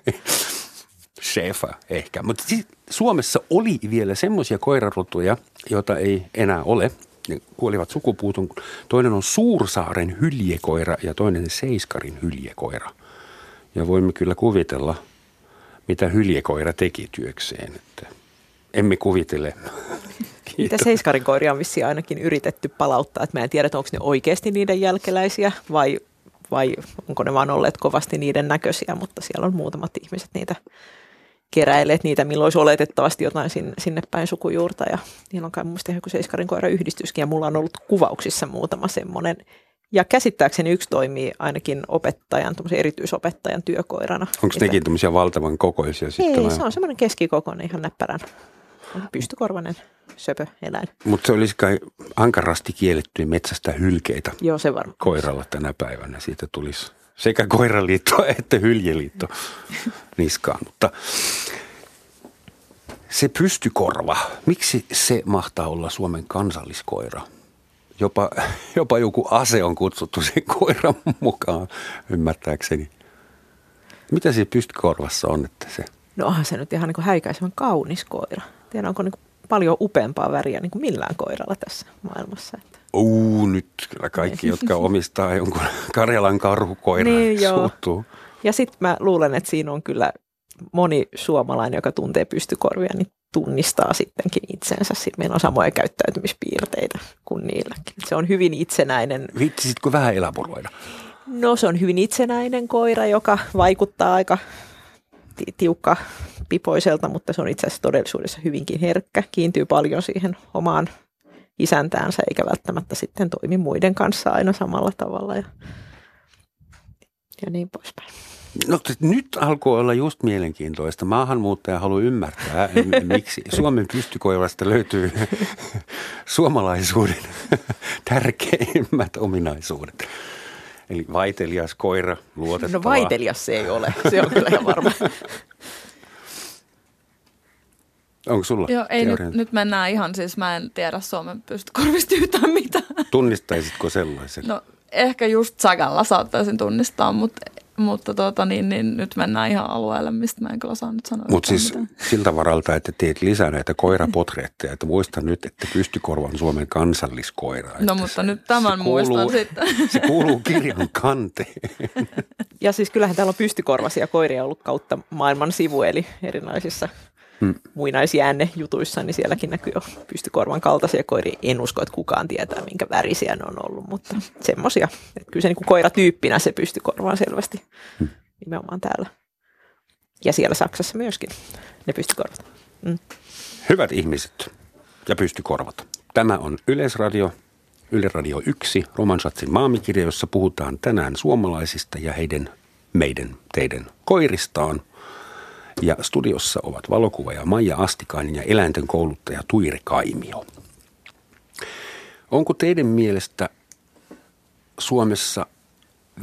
Shefa ehkä. Mutta Suomessa oli vielä semmoisia koirarotuja, joita ei enää ole. Ne kuolivat sukupuutun. Toinen on Suursaaren hyljekoira ja toinen Seiskarin hyljekoira. Ja voimme kyllä kuvitella, mitä hyljekoira teki työkseen. Että emme kuvitele. Niitä Seiskarin koiria on vissiin ainakin yritetty palauttaa. Että mä en tiedä, onko ne oikeasti niiden jälkeläisiä vai, vai onko ne vaan olleet kovasti niiden näköisiä, mutta siellä on muutamat ihmiset niitä keräilet niitä, milloin olisi oletettavasti jotain sinne, sinne päin sukujuurta. Ja niillä on kai mun joku Seiskarin koira yhdistyskin ja mulla on ollut kuvauksissa muutama semmoinen. Ja käsittääkseni yksi toimii ainakin opettajan, erityisopettajan työkoirana. Onko nekin tämmöisiä valtavan kokoisia sitten? Ei, se on semmoinen keskikokoinen, ihan näppärän. Pystykorvainen söpö eläin. Mutta se olisi kai ankarasti kielletty metsästä hylkeitä Joo, se varmaan. koiralla tänä päivänä. Siitä tulisi sekä koiraliitto että hyljeliitto niskaan. Mutta se pystykorva, miksi se mahtaa olla Suomen kansalliskoira? Jopa, jopa joku ase on kutsuttu sen koiran mukaan, ymmärtääkseni. Mitä siinä pystykorvassa on, että se... No onhan se nyt ihan niin häikäisevän kaunis koira. Tiedän, onko niin paljon upeampaa väriä niin kuin millään koiralla tässä maailmassa. Että. Uu, nyt kyllä kaikki, jotka omistaa jonkun Karjalan karhukoiran, niin, suuttuu. Ja sitten mä luulen, että siinä on kyllä moni suomalainen, joka tuntee pystykorvia, niin tunnistaa sittenkin itsensä. Sitten meillä on samoja käyttäytymispiirteitä kuin niilläkin. Se on hyvin itsenäinen. Viitsisitkö vähän elaboroida? No se on hyvin itsenäinen koira, joka vaikuttaa aika tiukka pipoiselta, mutta se on itse asiassa todellisuudessa hyvinkin herkkä, kiintyy paljon siihen omaan isäntäänsä eikä välttämättä sitten toimi muiden kanssa aina samalla tavalla ja, ja niin poispäin. No nyt alkoi olla just mielenkiintoista. Maahanmuuttaja haluaa ymmärtää, miksi Suomen pystykoivasta löytyy suomalaisuuden tärkeimmät ominaisuudet. Eli vaitelias koira, luotettava. No vaitelias se ei ole, se on kyllä ihan varma. Onko sulla Joo, ei nyt, nyt mennään ihan siis, mä en tiedä Suomen pystykorvista yhtään mitään. Tunnistaisitko sellaisen? No ehkä just Sagalla saattaisin tunnistaa, mutta, mutta tota, niin, niin, nyt mennään ihan alueelle, mistä mä en kyllä saa nyt sanoa. Mutta siis mitään. siltä varalta, että teet lisää näitä koirapotreetteja, että muista nyt, että pystykorvan Suomen kansalliskoira. No mutta se, nyt tämän muistan kuuluu, sitten. Se kuuluu kirjan kanteen. Ja siis kyllähän täällä on pystykorvasia koiria ollut kautta maailman sivu, eli erilaisissa mm. jutuissa, niin sielläkin näkyy jo pystykorvan kaltaisia koiria. En usko, että kukaan tietää, minkä värisiä ne on ollut, mutta semmoisia. Kyllä se niin kuin koiratyyppinä se pystykorva on selvästi mm. nimenomaan täällä. Ja siellä Saksassa myöskin ne pystykorvat. Mm. Hyvät ihmiset ja pystykorvat. Tämä on Yleisradio, Yle Radio 1, Romansatsin maamikirja, jossa puhutaan tänään suomalaisista ja heidän, meidän, teidän koiristaan – ja studiossa ovat valokuvaaja Maija Astikainen ja eläinten kouluttaja Tuiri Kaimio. Onko teidän mielestä Suomessa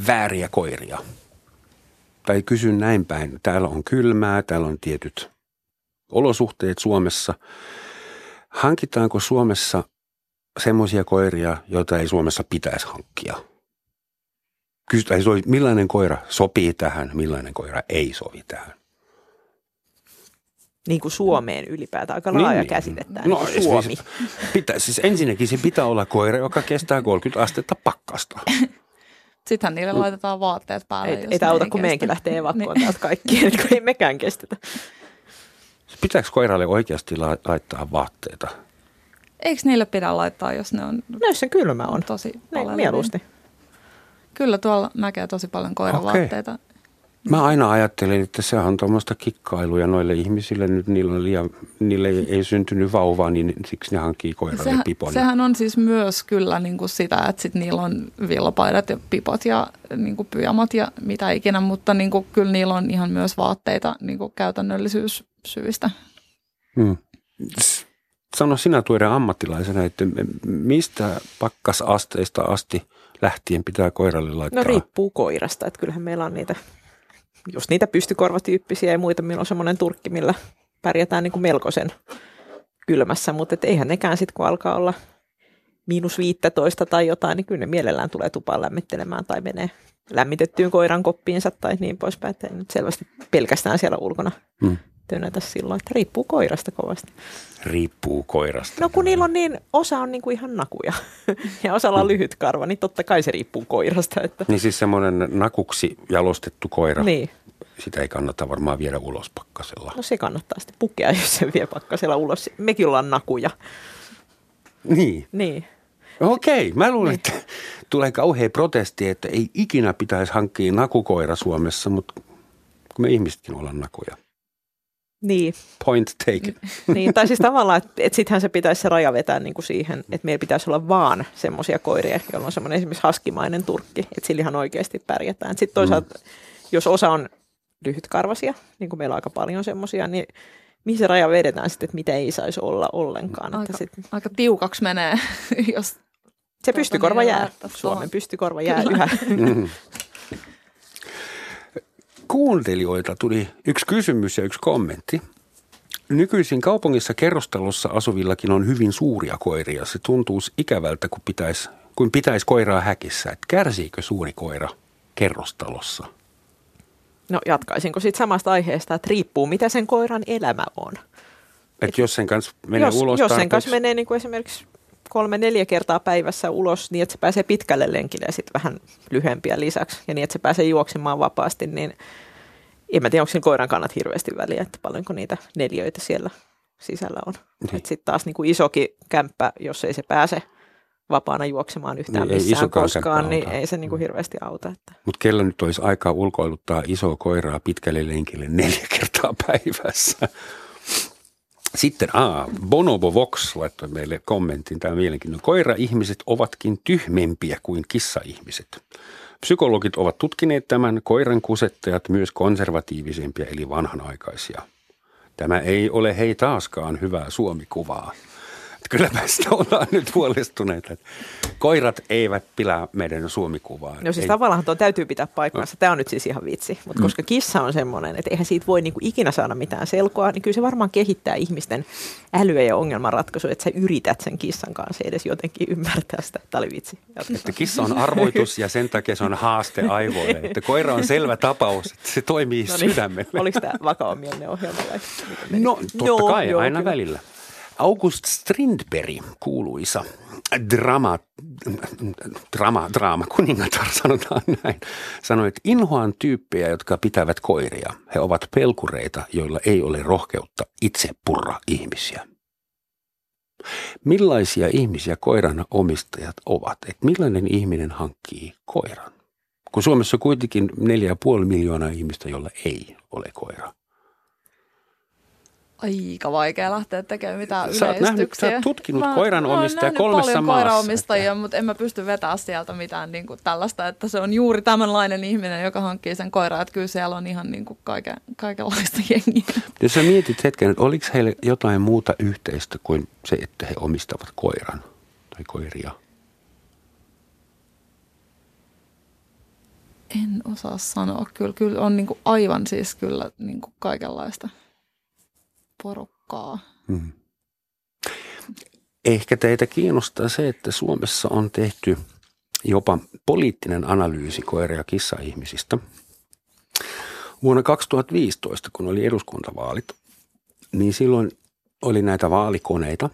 vääriä koiria? Tai kysyn näin päin. Täällä on kylmää, täällä on tietyt olosuhteet Suomessa. Hankitaanko Suomessa semmoisia koiria, joita ei Suomessa pitäisi hankkia? Kysytään, millainen koira sopii tähän, millainen koira ei sovi tähän niin kuin Suomeen ylipäätään, aika laaja niin, käsitetään, no, niin Suomi. Pitää, siis ensinnäkin se pitää olla koira, joka kestää 30 astetta pakkasta. Sittenhän niille laitetaan vaatteet päälle. Ei, ei tämä auta, kun meidänkin lähtee evakkoon niin. täältä kaikki, kun ei mekään kestetä. pitääkö koiralle oikeasti laittaa vaatteita? Eikö niille pidä laittaa, jos ne on... Näissä kylmä on. Tosi paljon. Mieluusti. Kyllä tuolla näkee tosi paljon koiravaatteita. Okay. Mä aina ajattelin, että se on tuommoista kikkailuja noille ihmisille. Nyt niillä on liian, niille ei, ei syntynyt vauvaa, niin siksi ne hankkii koiralle sehän, pipon. Sehän on siis myös kyllä niin kuin sitä, että sit niillä on villapaidat ja pipot ja niin kuin pyjamat ja mitä ikinä, mutta niin kuin, kyllä niillä on ihan myös vaatteita niin kuin käytännöllisyyssyistä. Hmm. Sano sinä tuoden ammattilaisena, että mistä pakkasasteista asti lähtien pitää koiralle laittaa? No riippuu koirasta, että kyllähän meillä on niitä just niitä pystykorvatyyppisiä ja muita, millä on semmoinen turkki, millä pärjätään niin kuin melkoisen kylmässä, mutta et eihän nekään sitten, kun alkaa olla miinus 15 tai jotain, niin kyllä ne mielellään tulee tupaan lämmittelemään tai menee lämmitettyyn koiran koppiinsa tai niin poispäin, että nyt selvästi pelkästään siellä ulkona hmm. Tönätä silloin, että riippuu koirasta kovasti. Riippuu koirasta. No kun niillä on niin, osa on niin kuin ihan nakuja ja osalla on lyhyt karva, niin totta kai se riippuu koirasta. Että. Niin siis semmoinen nakuksi jalostettu koira. Niin. Sitä ei kannata varmaan viedä ulos pakkasella. No se kannattaa sitten pukea, jos se vie pakkasella ulos. Mekin ollaan nakuja. Niin. Niin. Okei, mä luulen, niin. että tulee kauhea protesti, että ei ikinä pitäisi hankkia nakukoira Suomessa, mutta kun me ihmisetkin ollaan nakuja. Niin. Point taken. niin, tai siis tavallaan, että, että sittenhän se pitäisi se raja vetää niin kuin siihen, että meillä pitäisi olla vaan semmoisia koiria, joilla on semmoinen esimerkiksi haskimainen turkki, että sillä ihan oikeasti pärjätään. Sitten toisaalta, mm. jos osa on lyhytkarvasia, niin kuin meillä on aika paljon semmoisia, niin mihin se raja vedetään sitten, että mitä ei saisi olla ollenkaan. Aika, että sit... aika tiukaksi menee, jos... Se tuota pystykorva niin jää, Suomen pystykorva jää yhä. Kuuntelijoilta tuli yksi kysymys ja yksi kommentti. Nykyisin kaupungissa kerrostalossa asuvillakin on hyvin suuria koiria. Se tuntuu ikävältä, kun pitäisi, kun pitäisi koiraa häkissä. Et kärsiikö suuri koira kerrostalossa? No jatkaisinko sitten samasta aiheesta, että riippuu mitä sen koiran elämä on. Et, Et jos sen kanssa menee jos, ulos Jos sen kanssa menee niin kuin esimerkiksi kolme, neljä kertaa päivässä ulos niin, että se pääsee pitkälle lenkille ja sitten vähän lyhempiä lisäksi. Ja niin, että se pääsee juoksemaan vapaasti, niin en mä tiedä, onko siinä koiran kannat hirveästi väliä, että paljonko niitä neljöitä siellä sisällä on. Niin. Sitten taas niin kuin isokin kämppä, jos ei se pääse vapaana juoksemaan yhtään niin, missään koskaan, niin ei se niin kuin hirveästi auta. Että. Mutta kellä nyt olisi aikaa ulkoiluttaa iso koiraa pitkälle lenkille neljä kertaa päivässä? Sitten a, Bonobo Vox laittoi meille kommentin, tämä mielenkiintoinen. Koira-ihmiset ovatkin tyhmempiä kuin kissa-ihmiset. Psykologit ovat tutkineet tämän koiran kusettajat myös konservatiivisempia eli vanhanaikaisia. Tämä ei ole hei taaskaan hyvää suomikuvaa. Kyllä meistä ollaan nyt huolestuneita, että koirat eivät pilaa meidän suomikuvaa. No siis ei. tavallaan tuo täytyy pitää paikkansa. Tämä on nyt siis ihan vitsi. Mutta mm. koska kissa on semmoinen, että eihän siitä voi niinku ikinä saada mitään selkoa, niin kyllä se varmaan kehittää ihmisten älyä ja ongelmanratkaisua, että sä yrität sen kissan kanssa edes jotenkin ymmärtää sitä. Tämä oli vitsi. Että kissa on arvoitus ja sen takia se on haaste aivoille. Että koira on selvä tapaus, että se toimii no niin. sydämelle. Oliko tämä vakavamielinen ohjelma? No totta kai, joo, aina kyllä. välillä. August Strindberg, kuuluisa drama, drama, draama, kuningatar sanotaan näin, sanoi, että inhoan tyyppejä, jotka pitävät koiria. He ovat pelkureita, joilla ei ole rohkeutta itse purra ihmisiä. Millaisia ihmisiä koiran omistajat ovat? Että millainen ihminen hankkii koiran? Kun Suomessa on kuitenkin 4,5 miljoonaa ihmistä, jolla ei ole koiraa aika vaikea lähteä tekemään mitään sä yleistyksiä. Nähnyt, sä oot tutkinut mä, koiranomistajia mä kolmessa paljon maassa. koiranomistajia, että... mutta en mä pysty vetämään sieltä mitään niin kuin tällaista, että se on juuri tämänlainen ihminen, joka hankkii sen koiran, että kyllä siellä on ihan niin kuin kaiken, kaikenlaista jengiä. Jos sä mietit hetken, että oliko heille jotain muuta yhteistä kuin se, että he omistavat koiran tai koiria? En osaa sanoa. Kyllä, kyllä on niin kuin aivan siis kyllä niin kuin kaikenlaista porukkaa. Hmm. Ehkä teitä kiinnostaa se, että Suomessa on tehty jopa poliittinen analyysi koira- ja kissa-ihmisistä. Vuonna 2015, kun oli eduskuntavaalit, niin silloin oli näitä vaalikoneita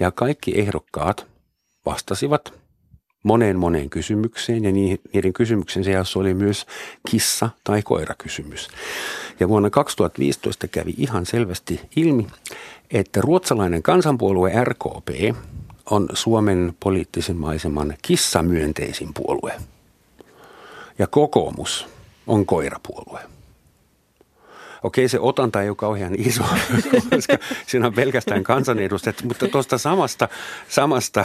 ja kaikki ehdokkaat vastasivat moneen moneen kysymykseen ja niiden kysymyksen seassa oli myös kissa- tai koirakysymys. Ja vuonna 2015 kävi ihan selvästi ilmi, että ruotsalainen kansanpuolue RKP on Suomen poliittisen maiseman kissamyönteisin puolue. Ja kokoomus on koirapuolue. Okei, se otanta ei ole kauhean iso, koska siinä on pelkästään kansanedustajat, mutta tuosta samasta, samasta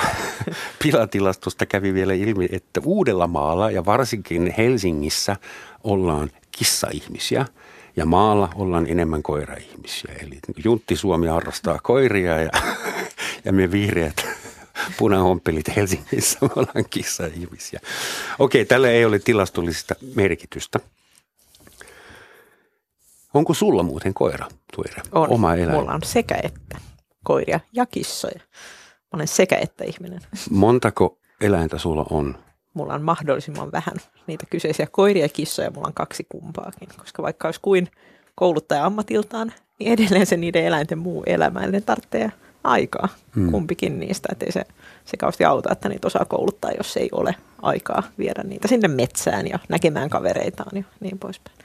pilatilastosta kävi vielä ilmi, että Uudellamaalla ja varsinkin Helsingissä ollaan kissa-ihmisiä ja maalla ollaan enemmän koira-ihmisiä. Eli Juntti Suomi harrastaa koiria ja, ja me vihreät punahompelit Helsingissä, me ollaan kissa-ihmisiä. Okei, tällä ei ole tilastollista merkitystä. Onko sulla muuten koira, Tuire? On. Oma eläin. Mulla on sekä että koiria ja kissoja. Mä olen sekä että ihminen. Montako eläintä sulla on? Mulla on mahdollisimman vähän niitä kyseisiä koiria ja kissoja. Mulla on kaksi kumpaakin, koska vaikka olisi kuin kouluttaja ammatiltaan, niin edelleen se niiden eläinten muu elämä, ne tarvitsee aikaa hmm. kumpikin niistä. Että ei se, se kauheasti auta, että niitä osaa kouluttaa, jos ei ole aikaa viedä niitä sinne metsään ja näkemään kavereitaan ja niin poispäin.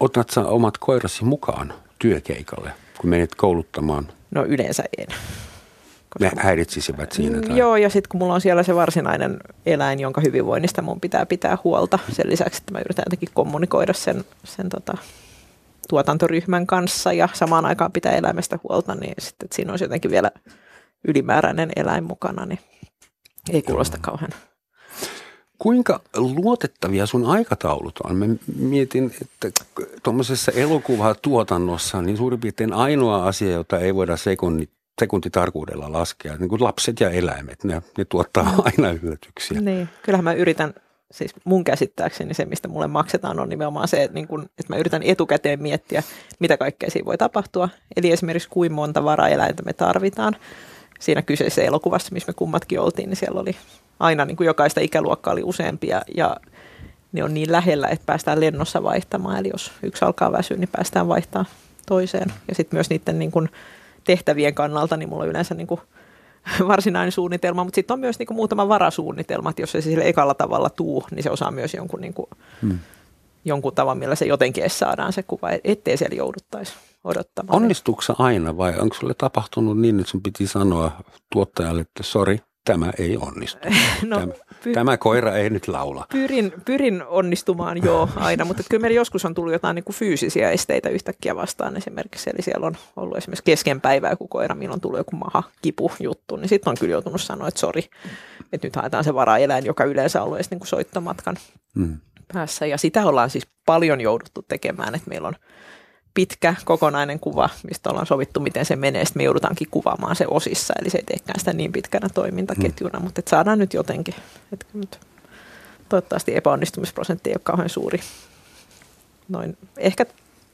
Otat sä omat koirasi mukaan työkeikalle, kun menet kouluttamaan? No yleensä en. Ne häiritsisivät siinä? Tai? Joo, ja sitten kun mulla on siellä se varsinainen eläin, jonka hyvinvoinnista mun pitää pitää huolta, sen lisäksi, että mä yritän jotenkin kommunikoida sen, sen tota, tuotantoryhmän kanssa ja samaan aikaan pitää eläimestä huolta, niin sitten, että siinä olisi jotenkin vielä ylimääräinen eläin mukana, niin ei kuulosta Joo. kauhean Kuinka luotettavia sun aikataulut on? Mä mietin, että tuommoisessa elokuvatuotannossa niin suurin piirtein ainoa asia, jota ei voida sekunni, sekuntitarkuudella laskea, niin kuin lapset ja eläimet, ne, ne tuottaa mm. aina yllätyksiä. Niin, kyllähän mä yritän, siis mun käsittääkseni se, mistä mulle maksetaan, on nimenomaan se, että, niin kun, että mä yritän etukäteen miettiä, mitä kaikkea siinä voi tapahtua. Eli esimerkiksi kuinka monta varaeläintä me tarvitaan. Siinä kyseisessä elokuvassa, missä me kummatkin oltiin, niin siellä oli aina niin kuin jokaista ikäluokkaa oli useampia ja ne on niin lähellä, että päästään lennossa vaihtamaan. Eli jos yksi alkaa väsyä, niin päästään vaihtamaan toiseen. Ja sitten myös niiden niin kuin tehtävien kannalta, niin mulla on yleensä niin kuin varsinainen suunnitelma, mutta sitten on myös niin kuin muutama varasuunnitelma, että jos se sille ekalla tavalla tuu, niin se osaa myös jonkun, niin kuin, hmm. jonkun tavan, millä se jotenkin edes saadaan se kuva, ettei siellä jouduttaisi odottamaan. Onnistuuko aina vai onko sulle tapahtunut niin, että sun piti sanoa tuottajalle, että sori, tämä ei onnistu. No, tämä, py- tämä koira ei nyt laula. Pyrin, pyrin onnistumaan jo aina, mutta kyllä meillä joskus on tullut jotain niin kuin fyysisiä esteitä yhtäkkiä vastaan esimerkiksi. Eli siellä on ollut esimerkiksi kesken päivää joku koira, milloin on tullut joku maha kipu juttu, niin sitten on kyllä joutunut sanoa, että sori, että nyt haetaan se varaeläin, joka yleensä on ollut edes niin kuin soittomatkan hmm. päässä. Ja sitä ollaan siis paljon jouduttu tekemään, että meillä on – pitkä kokonainen kuva, mistä ollaan sovittu, miten se menee. Sitten me joudutaankin kuvaamaan se osissa, eli se ei teekään sitä niin pitkänä toimintaketjuna, mm. mutta että saadaan nyt jotenkin. Että nyt toivottavasti epäonnistumisprosentti ei ole kauhean suuri. Noin, ehkä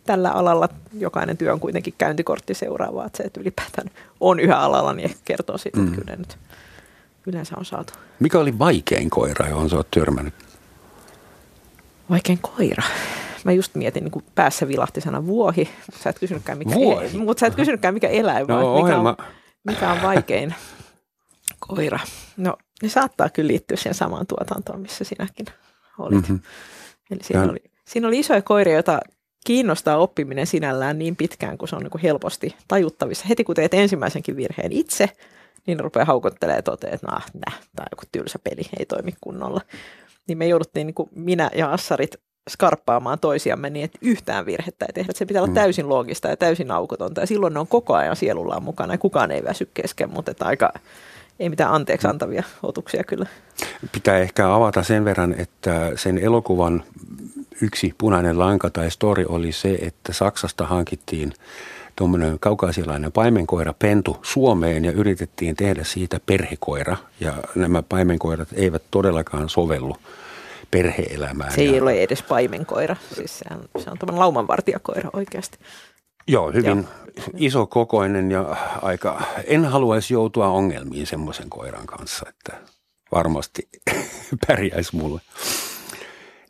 tällä alalla jokainen työ on kuitenkin käyntikortti seuraavaa, että se, että ylipäätään on yhä alalla, niin ehkä kertoo siitä, että mm. kyllä nyt yleensä on saatu. Mikä oli vaikein koira, johon sä oot törmännyt? Vaikein koira? Mä just mietin, niin kuin päässä vilahti sana vuohi, mutta sä et kysynytkään mikä, vuohi. E- mutta sä et kysynytkään mikä eläin, no, vaan mikä on, mikä on vaikein koira. No ne saattaa kyllä liittyä siihen samaan tuotantoon, missä sinäkin olit. Mm-hmm. Eli siinä oli, siinä oli isoja koiria, joita kiinnostaa oppiminen sinällään niin pitkään, kun se on niin kuin helposti tajuttavissa. Heti kun teet ensimmäisenkin virheen itse, niin rupeaa haukottelee ja toteaa, että nah, nah, tämä on joku tylsä peli, ei toimi kunnolla. Niin me jouduttiin, niin kuin minä ja Assarit, skarppaamaan toisiamme niin, että yhtään virhettä ei tehdä. Se pitää olla mm. täysin loogista ja täysin aukotonta ja silloin ne on koko ajan sielullaan mukana ja kukaan ei väsy kesken, mutta että aika, ei mitään anteeksi antavia otuksia kyllä. Pitää ehkä avata sen verran, että sen elokuvan yksi punainen lanka tai story oli se, että Saksasta hankittiin tuommoinen kaukaisialainen paimenkoira pentu Suomeen ja yritettiin tehdä siitä perhekoira ja nämä paimenkoirat eivät todellakaan sovellu perheelämään. Se ei ja... ole edes paimenkoira, siis se on, se on tämmöinen laumanvartijakoira oikeasti. Joo, hyvin Joo. isokokoinen ja aika, en haluaisi joutua ongelmiin semmoisen koiran kanssa, että varmasti pärjäisi mulle.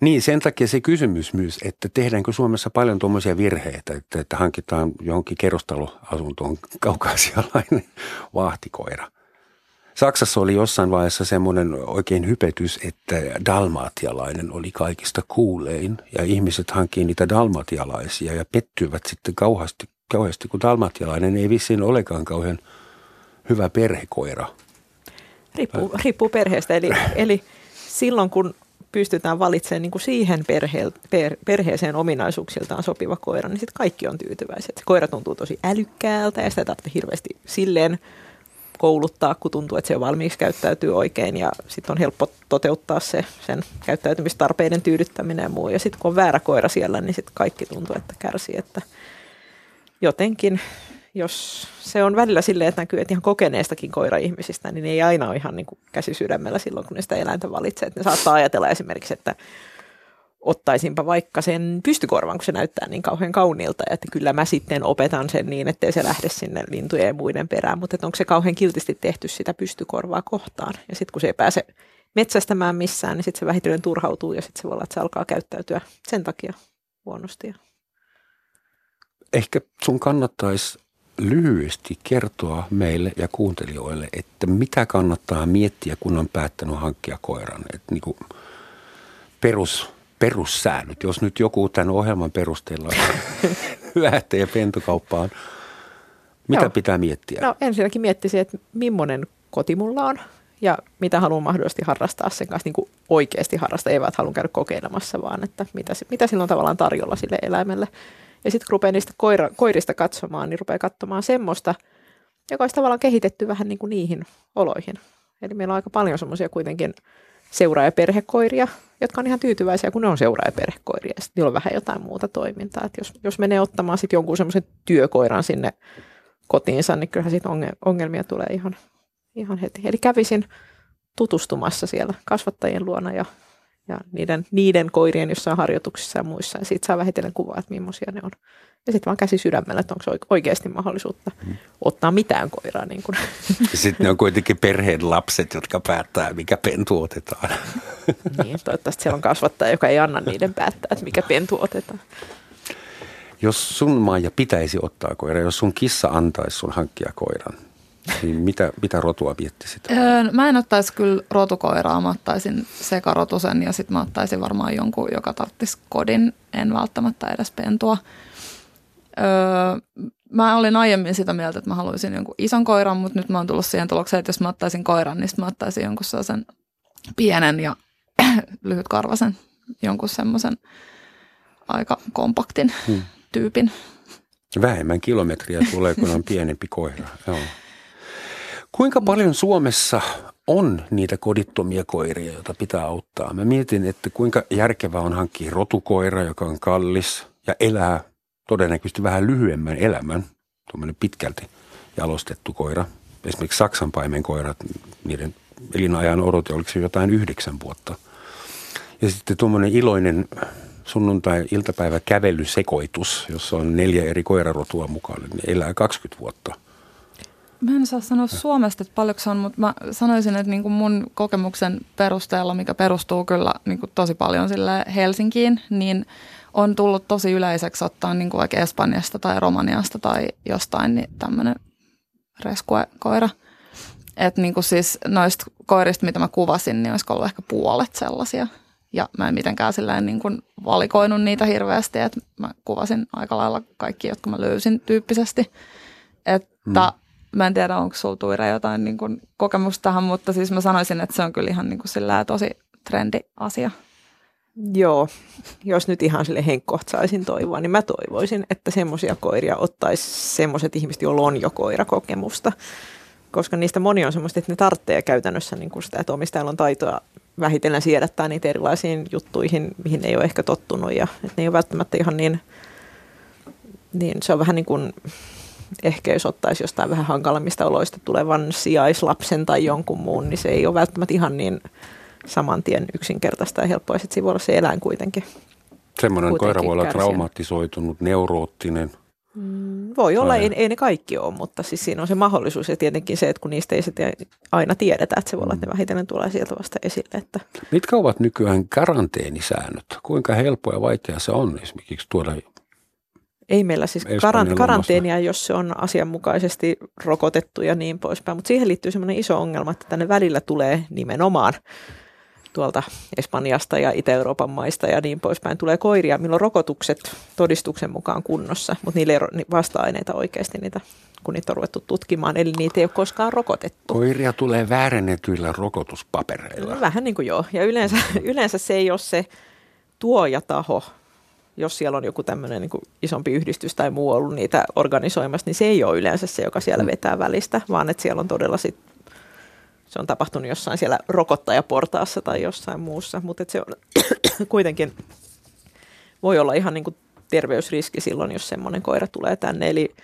Niin, sen takia se kysymys myös, että tehdäänkö Suomessa paljon tuommoisia virheitä, että, että hankitaan johonkin kerrostaloasuntoon kaukaisialainen vahtikoira. Saksassa oli jossain vaiheessa semmoinen oikein hypetys, että dalmatialainen oli kaikista kuulein ja ihmiset hankkii niitä dalmatialaisia ja pettyivät sitten kauheasti, kauheasti kun dalmatialainen ei vissiin olekaan kauhean hyvä perhekoira. Riippuu, riippuu perheestä, eli, eli silloin kun pystytään valitsemaan niin kuin siihen perhe, per, perheeseen ominaisuuksiltaan sopiva koira, niin sitten kaikki on tyytyväiset. Koira tuntuu tosi älykkäältä ja sitä tarvitsee hirveästi silleen kouluttaa, kun tuntuu, että se jo valmiiksi käyttäytyy oikein ja sitten on helppo toteuttaa se sen käyttäytymistarpeiden tyydyttäminen ja muu. Ja sitten kun on väärä koira siellä, niin sitten kaikki tuntuu, että kärsii, että jotenkin jos se on välillä silleen, että näkyy, että ihan kokeneestakin koira-ihmisistä, niin ei aina ole ihan niin kuin käsi sydämellä silloin, kun ne sitä eläintä valitsee. Että ne saattaa ajatella esimerkiksi, että ottaisinpa vaikka sen pystykorvan, kun se näyttää niin kauhean kauniilta, että kyllä mä sitten opetan sen niin, ettei se lähde sinne lintujen ja muiden perään, mutta onko se kauhean kiltisti tehty sitä pystykorvaa kohtaan. Ja sitten kun se ei pääse metsästämään missään, niin sitten se vähitellen turhautuu ja sitten se voi olla, että se alkaa käyttäytyä sen takia huonosti. Ehkä sun kannattaisi lyhyesti kertoa meille ja kuuntelijoille, että mitä kannattaa miettiä, kun on päättänyt hankkia koiran. Että niin perus, perussäännöt, jos nyt joku tämän ohjelman perusteella lähtee pentukauppaan, mitä Joo. pitää miettiä? No ensinnäkin miettisi, että millainen koti mulla on ja mitä haluan mahdollisesti harrastaa sen kanssa, niin kuin oikeasti harrastaa, ei vaan haluan käydä kokeilemassa, vaan että mitä, mitä sillä on tavallaan tarjolla sille eläimelle. Ja sitten kun rupeaa niistä koira, koirista katsomaan, niin rupeaa katsomaan semmoista, joka olisi tavallaan kehitetty vähän niin kuin niihin oloihin. Eli meillä on aika paljon semmoisia kuitenkin seura- ja perhekoiria, jotka on ihan tyytyväisiä, kun ne on seura- ja perhekoiria. Ja sitten niillä on vähän jotain muuta toimintaa. Et jos, jos menee ottamaan sitten jonkun semmoisen työkoiran sinne kotiinsa, niin kyllähän siitä ongelmia tulee ihan, ihan heti. Eli kävisin tutustumassa siellä kasvattajien luona ja ja niiden, niiden koirien jossain harjoituksissa ja muissa. Ja siitä saa vähitellen kuvaa, että millaisia ne on. Ja sitten vaan käsi sydämellä, että onko oikeasti mahdollisuutta hmm. ottaa mitään koiraa. Niin kuin. Sitten ne on kuitenkin perheen lapset, jotka päättää, mikä pentu otetaan. Niin, toivottavasti siellä on kasvattaja, joka ei anna niiden päättää, että mikä pentu otetaan. Jos sun Maija pitäisi ottaa koira, jos sun kissa antaisi sun hankkia koiran, niin mitä, mitä rotua miettisit? Öö, mä en ottaisi kyllä rotukoiraa, mä ottaisin sekarotusen ja sitten mä ottaisin varmaan jonkun, joka tarttisi kodin, en välttämättä edes pentua. Öö, mä olin aiemmin sitä mieltä, että mä haluaisin jonkun ison koiran, mutta nyt mä oon tullut siihen tulokseen, että jos mä ottaisin koiran, niin mä ottaisin jonkun sellaisen pienen ja lyhytkarvasen, jonkun semmoisen aika kompaktin hmm. tyypin. Vähemmän kilometriä tulee, kun on pienempi koira. Joo. Kuinka paljon Suomessa on niitä kodittomia koiria, joita pitää auttaa? Mä mietin, että kuinka järkevää on hankkia rotukoira, joka on kallis ja elää todennäköisesti vähän lyhyemmän elämän, tuommoinen pitkälti jalostettu koira. Esimerkiksi Saksan paimenkoirat, niiden elinajan odote oliko se jotain yhdeksän vuotta. Ja sitten tuommoinen iloinen sunnuntai-iltapäivä kävelysekoitus, jossa on neljä eri koirarotua mukaan, niin elää 20 vuotta – Mä en saa sanoa Suomesta, että paljonko se on, mutta mä sanoisin, että niin mun kokemuksen perusteella, mikä perustuu kyllä niin tosi paljon sille Helsinkiin, niin on tullut tosi yleiseksi ottaa niin vaikka Espanjasta tai Romaniasta tai jostain niin tämmöinen rescue-koira. Että niin siis noista koirista, mitä mä kuvasin, niin olisiko ollut ehkä puolet sellaisia. Ja mä en mitenkään silleen niin kuin valikoinut niitä hirveästi, että mä kuvasin aika lailla kaikki, jotka mä löysin tyyppisesti. Että hmm Mä en tiedä, onko sulla Tuira jotain niin kuin, kokemusta tähän, mutta siis mä sanoisin, että se on kyllä ihan niin kuin, sillä tosi trendi asia. Joo, jos nyt ihan sille henkkohtsaisin toivoa, niin mä toivoisin, että semmoisia koiria ottaisi semmoiset ihmiset, joilla on jo koirakokemusta. Koska niistä moni on semmoista, että ne tarvitsee käytännössä niin kuin sitä, että omistajalla on taitoa vähitellen siedättää niitä erilaisiin juttuihin, mihin ne ei ole ehkä tottunut. Ja että ne ei ole välttämättä ihan niin, niin se on vähän niin kuin ehkä jos ottaisi jostain vähän hankalammista oloista tulevan sijaislapsen tai jonkun muun, niin se ei ole välttämättä ihan niin saman tien yksinkertaista ja helppoa. Sitten siinä voi olla se eläin kuitenkin. Semmoinen kuitenkin koira voi olla traumatisoitunut, neuroottinen. Mm, voi olla, ei, ei ne kaikki ole, mutta siis siinä on se mahdollisuus ja tietenkin se, että kun niistä ei sitten aina tiedetä, että se voi olla, että ne mm. vähitellen tulee sieltä vasta esille. Että. Mitkä ovat nykyään karanteenisäännöt? Kuinka helppo ja vaikea se on esimerkiksi tuoda Ei meillä siis karan, karanteenia, jos se on asianmukaisesti rokotettu ja niin poispäin, mutta siihen liittyy semmoinen iso ongelma, että tänne välillä tulee nimenomaan tuolta Espanjasta ja Itä-Euroopan maista ja niin poispäin tulee koiria, milloin rokotukset todistuksen mukaan kunnossa, mutta niillä ei ole vasta-aineita oikeasti niitä, kun niitä on ruvettu tutkimaan, eli niitä ei ole koskaan rokotettu. Koiria tulee väärennetyillä rokotuspapereilla. Vähän niin kuin joo, ja yleensä, yleensä se ei ole se tuojataho, jos siellä on joku tämmöinen niin isompi yhdistys tai muu ollut niitä organisoimassa, niin se ei ole yleensä se, joka siellä mm. vetää välistä, vaan että siellä on todella sit, se on tapahtunut jossain siellä rokottajaportaassa tai jossain muussa, mutta se on kuitenkin voi olla ihan niin kuin terveysriski silloin, jos semmoinen koira tulee tänne, eli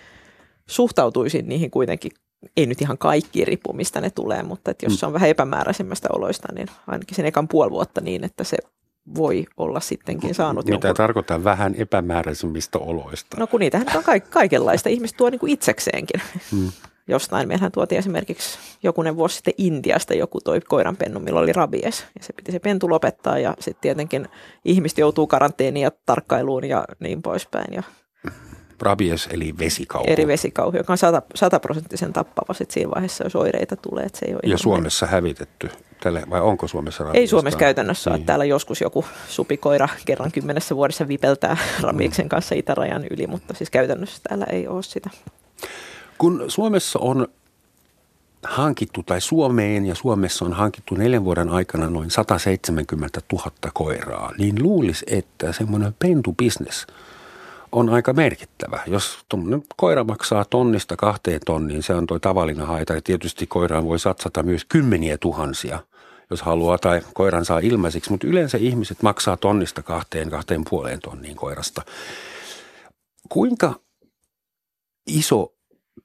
suhtautuisin niihin kuitenkin ei nyt ihan kaikki riippuu, mistä ne tulee, mutta että jos mm. se on vähän epämääräisemmästä oloista, niin ainakin sen ekan puoli vuotta niin, että se voi olla sittenkin saanut Mitä jonkun... tarkoittaa vähän epämääräisemmistä oloista? No kun niitähän on ka- kaikenlaista. Ihmiset tuo niin kuin itsekseenkin hmm. jostain. Meillähän tuotiin esimerkiksi jokunen vuosi sitten Intiasta joku toi koiranpennu, millä oli rabies. Ja se piti se pentu lopettaa ja sitten tietenkin ihmiset joutuu karanteeniin ja tarkkailuun ja niin poispäin. Ja rabies eli vesikauhu. Eri vesikauhu, joka on sataprosenttisen tappava sit siinä vaiheessa, jos oireita tulee. Että se ei ole ja Suomessa me... hävitetty, tälle, vai onko Suomessa rabiesta? Ei Suomessa käytännössä niin. ole. Täällä joskus joku supikoira kerran kymmenessä vuodessa vipeltää rabieksen kanssa itärajan yli, mutta siis käytännössä täällä ei ole sitä. Kun Suomessa on hankittu, tai Suomeen ja Suomessa on hankittu neljän vuoden aikana noin 170 000 koiraa, niin luulisi, että semmoinen pentubisnes – on aika merkittävä. Jos koira maksaa tonnista kahteen tonniin, se on tuo tavallinen haita. Ja tietysti koiraan voi satsata myös kymmeniä tuhansia, jos haluaa, tai koiran saa ilmaiseksi. Mutta yleensä ihmiset maksaa tonnista kahteen, kahteen puoleen tonniin koirasta. Kuinka iso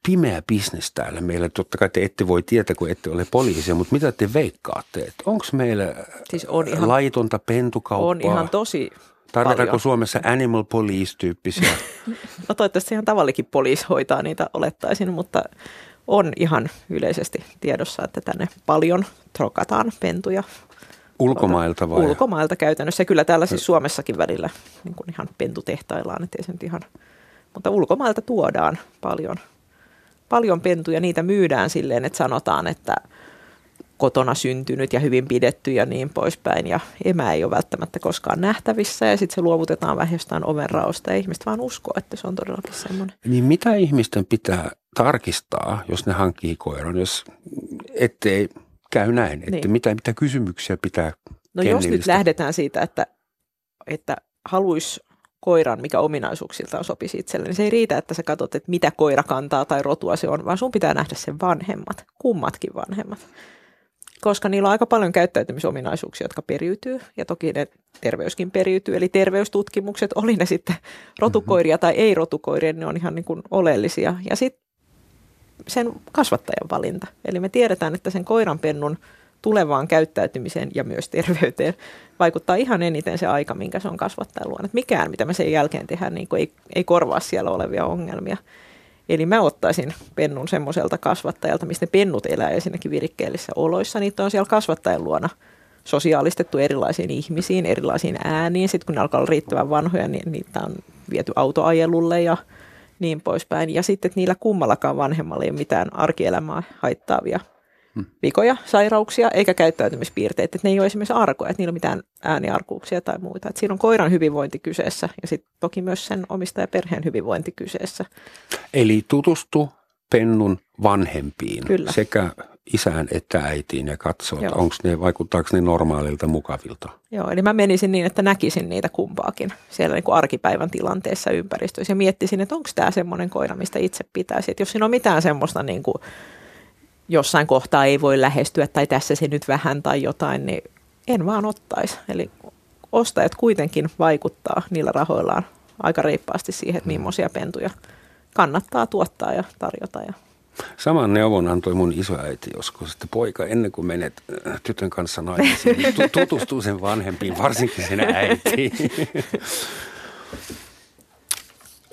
pimeä bisnes täällä meillä. Totta kai te ette voi tietää, kun ette ole poliisia, mutta mitä te veikkaatte? Onko meillä siis on ihan, laitonta pentukauppaa? On ihan tosi Tarvitaanko paljon. Suomessa animal police-tyyppisiä? no toivottavasti ihan tavallikin poliisi hoitaa niitä olettaisin, mutta on ihan yleisesti tiedossa, että tänne paljon trokataan pentuja. Ulkomailta vai? Ulkomailta käytännössä. Kyllä täällä siis Suomessakin välillä niin kuin ihan pentutehtaillaan, ettei se nyt ihan, mutta ulkomailta tuodaan paljon, paljon pentuja. Niitä myydään silleen, että sanotaan, että – kotona syntynyt ja hyvin pidetty ja niin poispäin. Ja emä ei ole välttämättä koskaan nähtävissä ja sitten se luovutetaan vähän jostain ovenraosta ja ihmiset vaan uskoo, että se on todellakin semmoinen. Niin mitä ihmisten pitää tarkistaa, jos ne hankkii koiran, jos ettei käy näin, että niin. mitä, mitä kysymyksiä pitää No jos nyt lähdetään siitä, että, että haluaisi koiran, mikä ominaisuuksiltaan sopisi itselle, niin se ei riitä, että sä katsot, että mitä koira kantaa tai rotua se on, vaan sun pitää nähdä sen vanhemmat, kummatkin vanhemmat koska niillä on aika paljon käyttäytymisominaisuuksia, jotka periytyy, ja toki ne terveyskin periytyy, eli terveystutkimukset, oli ne sitten rotukoiria tai ei-rotukoiria, ne on ihan niin kuin oleellisia. Ja sitten sen kasvattajan valinta, eli me tiedetään, että sen koiranpennun tulevaan käyttäytymiseen ja myös terveyteen vaikuttaa ihan eniten se aika, minkä se on kasvattajan luona. mikään, mitä me sen jälkeen tehdään, niin ei, ei korvaa siellä olevia ongelmia. Eli mä ottaisin pennun semmoiselta kasvattajalta, mistä ne pennut elää ensinnäkin virikkeellisissä oloissa. Niitä on siellä kasvattajan luona sosiaalistettu erilaisiin ihmisiin, erilaisiin ääniin. Sitten kun ne alkaa olla riittävän vanhoja, niin niitä on viety autoajelulle ja niin poispäin. Ja sitten, että niillä kummallakaan vanhemmalla ei ole mitään arkielämää haittaavia. Vikoja, sairauksia eikä käyttäytymispiirteitä. Että ne ei ole esimerkiksi arkoja, että niillä on mitään ääniarkuuksia tai muita. Että siinä on koiran hyvinvointi kyseessä ja sitten toki myös sen omistajaperheen hyvinvointi kyseessä. Eli tutustu pennun vanhempiin Kyllä. sekä isään että äitiin ja katsoa, että onko ne, vaikuttaako ne normaalilta mukavilta. Joo, eli mä menisin niin, että näkisin niitä kumpaakin siellä niin kuin arkipäivän tilanteessa ympäristössä ja miettisin, että onko tämä semmoinen koira, mistä itse pitäisi. Että jos siinä on mitään semmoista niin kuin jossain kohtaa ei voi lähestyä tai tässä se nyt vähän tai jotain, niin en vaan ottaisi. Eli ostajat kuitenkin vaikuttaa niillä rahoillaan aika reippaasti siihen, että millaisia pentuja kannattaa tuottaa ja tarjota. Ja Saman neuvon antoi mun isoäiti joskus, että poika ennen kuin menet äh, tytön kanssa naimisiin, niin tutustuu sen vanhempiin, varsinkin sen äitiin.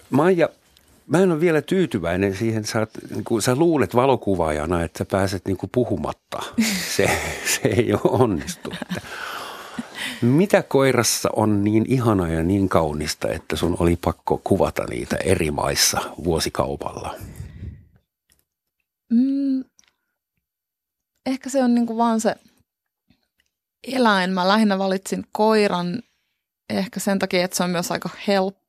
Maija, Mä en ole vielä tyytyväinen siihen, sä, niin kuin, sä luulet valokuvaajana, että sä pääset niin puhumatta. Se, se ei ole onnistu. Mitä koirassa on niin ihanaa ja niin kaunista, että sun oli pakko kuvata niitä eri maissa vuosikaupalla? Mm, ehkä se on niinku vaan se eläin. Mä lähinnä valitsin koiran ehkä sen takia, että se on myös aika helppo.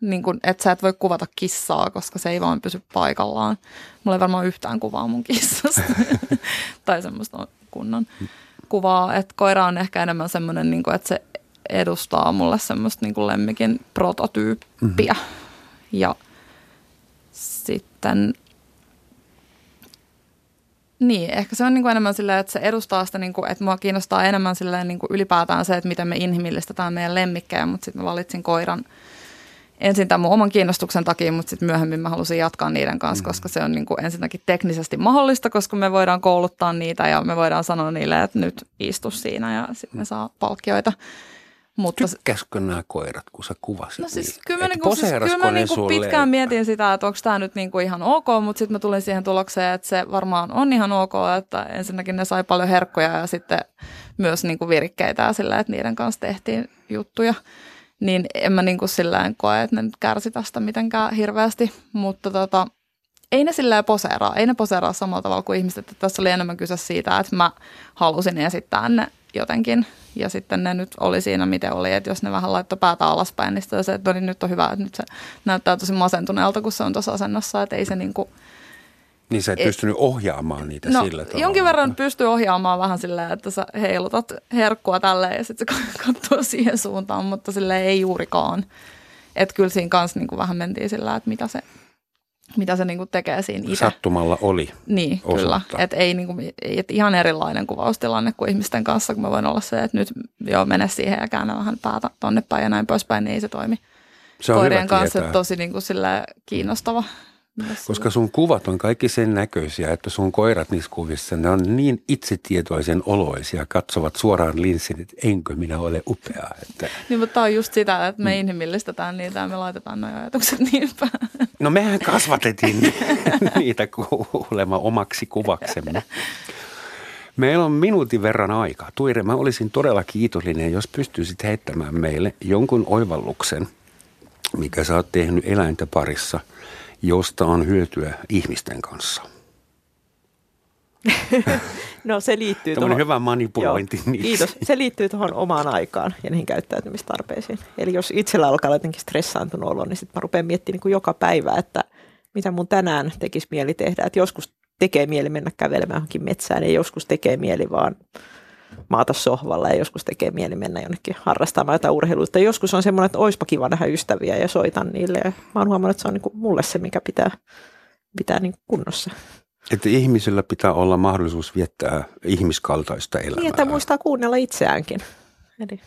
Niin kun, että sä et voi kuvata kissaa, koska se ei vaan pysy paikallaan. Mulla ei varmaan yhtään kuvaa mun kissasta. tai semmoista kunnon kuvaa. Että koira on ehkä enemmän semmoinen, niin että se edustaa mulle semmoista niin kuin lemmikin prototyyppiä. Mm-hmm. Ja sitten niin, ehkä se on niin kuin enemmän silleen, että se edustaa sitä, niin kuin, että mua kiinnostaa enemmän silleen niin kuin ylipäätään se, että miten me inhimillistetään meidän lemmikkejä, mutta sitten mä valitsin koiran ensin tämän mun oman kiinnostuksen takia, mutta sitten myöhemmin mä halusin jatkaa niiden kanssa, mm. koska se on niin kuin ensinnäkin teknisesti mahdollista, koska me voidaan kouluttaa niitä ja me voidaan sanoa niille, että nyt istu siinä ja sitten ne saa palkkioita. Mutta, Tykkäskö nämä koirat, kun sä kuvasit No siis niitä? kyllä mä, niinku, siis, kyllä mä niinku pitkään mietin sitä, että onko tämä nyt niinku ihan ok, mutta sitten mä tulin siihen tulokseen, että se varmaan on ihan ok, että ensinnäkin ne sai paljon herkkoja ja sitten myös niinku virikkeitä sillä, että niiden kanssa tehtiin juttuja. Niin en mä niinku silleen koe, että ne nyt kärsi tästä mitenkään hirveästi, mutta tota, ei ne silleen poseeraa, ei ne poseeraa samalla tavalla kuin ihmiset. Että tässä oli enemmän kyse siitä, että mä halusin esittää ne jotenkin. Ja sitten ne nyt oli siinä, miten oli, että jos ne vähän laittoi päätä alaspäin, niin se, että no niin nyt on hyvä, että nyt se näyttää tosi masentuneelta, kun se on tuossa asennossa, että ei se niin kuin, niin sä et ei, pystynyt ohjaamaan niitä no, sillä tavalla. jonkin verran pystyy ohjaamaan vähän silleen, että sä heilutat herkkua tälleen ja sitten se katsoo siihen suuntaan, mutta sille ei juurikaan. Että kyllä siinä kanssa niin kuin vähän mentiin sillä, että mitä se mitä se niinku tekee siinä itse. Sattumalla oli. Niin, osoittaa. kyllä. Että ei niinku, et ihan erilainen kuvaustilanne kuin ihmisten kanssa, kun mä voin olla se, että nyt joo, mene siihen ja käännä vähän päätä tonne päin ja näin poispäin, niin ei se toimi. Se on Koirien kanssa tosi niinku kiinnostava koska sun kuvat on kaikki sen näköisiä, että sun koirat niissä kuvissa, ne on niin itsetietoisen oloisia, katsovat suoraan linssin, että enkö minä ole upea. Että... Niin, mutta tämä on just sitä, että me mm. inhimillistetään niitä ja me laitetaan nuo ajatukset niin päin. No mehän kasvatettiin niitä kuulemma omaksi kuvaksemme. Meillä on minuutin verran aikaa. Tuire, mä olisin todella kiitollinen, jos pystyisit heittämään meille jonkun oivalluksen, mikä sä oot tehnyt eläintä parissa – josta on hyötyä ihmisten kanssa? no se liittyy tuohon... hyvä manipulointi. Joo, kiitos. Se liittyy tuohon omaan aikaan ja niihin käyttäytymistarpeisiin. Eli jos itsellä alkaa jotenkin stressaantunut olo, niin sitten mä rupean miettimään niin joka päivä, että mitä mun tänään tekisi mieli tehdä. Että joskus tekee mieli mennä kävelemään johonkin metsään ja joskus tekee mieli vaan maata sohvalla ja joskus tekee mieli mennä jonnekin harrastamaan jotain urheiluutta. Joskus on semmoinen, että oispa kiva nähdä ystäviä ja soitan niille. Ja mä oon huomannut, että se on niin kuin mulle se, mikä pitää, pitää niin kunnossa. Että ihmisillä pitää olla mahdollisuus viettää ihmiskaltaista elämää. Niin, että muistaa kuunnella itseäänkin. Eli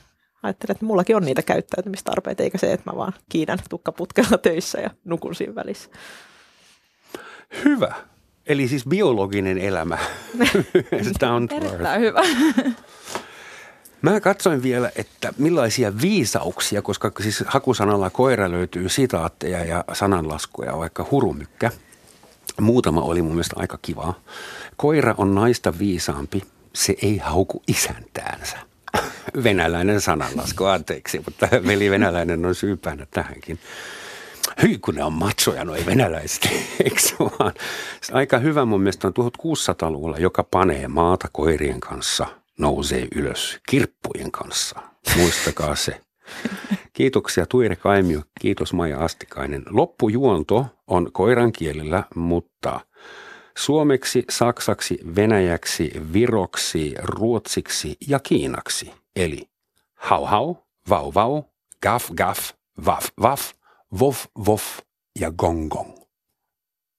ajattelen, että mullakin on niitä käyttäytymistarpeita, eikä se, että mä vaan kiidän tukkaputkella töissä ja nukun siinä välissä. Hyvä. Eli siis biologinen elämä. Tämä on erittäin hyvä. Mä katsoin vielä, että millaisia viisauksia, koska siis hakusanalla koira löytyy sitaatteja ja sananlaskuja, vaikka hurumykkä. Muutama oli mun mielestä aika kivaa. Koira on naista viisaampi, se ei hauku isäntäänsä. Venäläinen sananlasku, anteeksi, mutta veli venäläinen on syypäänä tähänkin hyi kun ne on matsoja, no ei venäläiset, eikö vaan? Aika hyvä mun mielestä on 1600-luvulla, joka panee maata koirien kanssa, nousee ylös kirppujen kanssa. Muistakaa se. Kiitoksia Tuire Kaimio, kiitos Maija Astikainen. Loppujuonto on koiran kielellä, mutta suomeksi, saksaksi, venäjäksi, viroksi, ruotsiksi ja kiinaksi. Eli hau hau, vau vau, gaf gaf, vaf vaf, Vof, vof ja gong gong.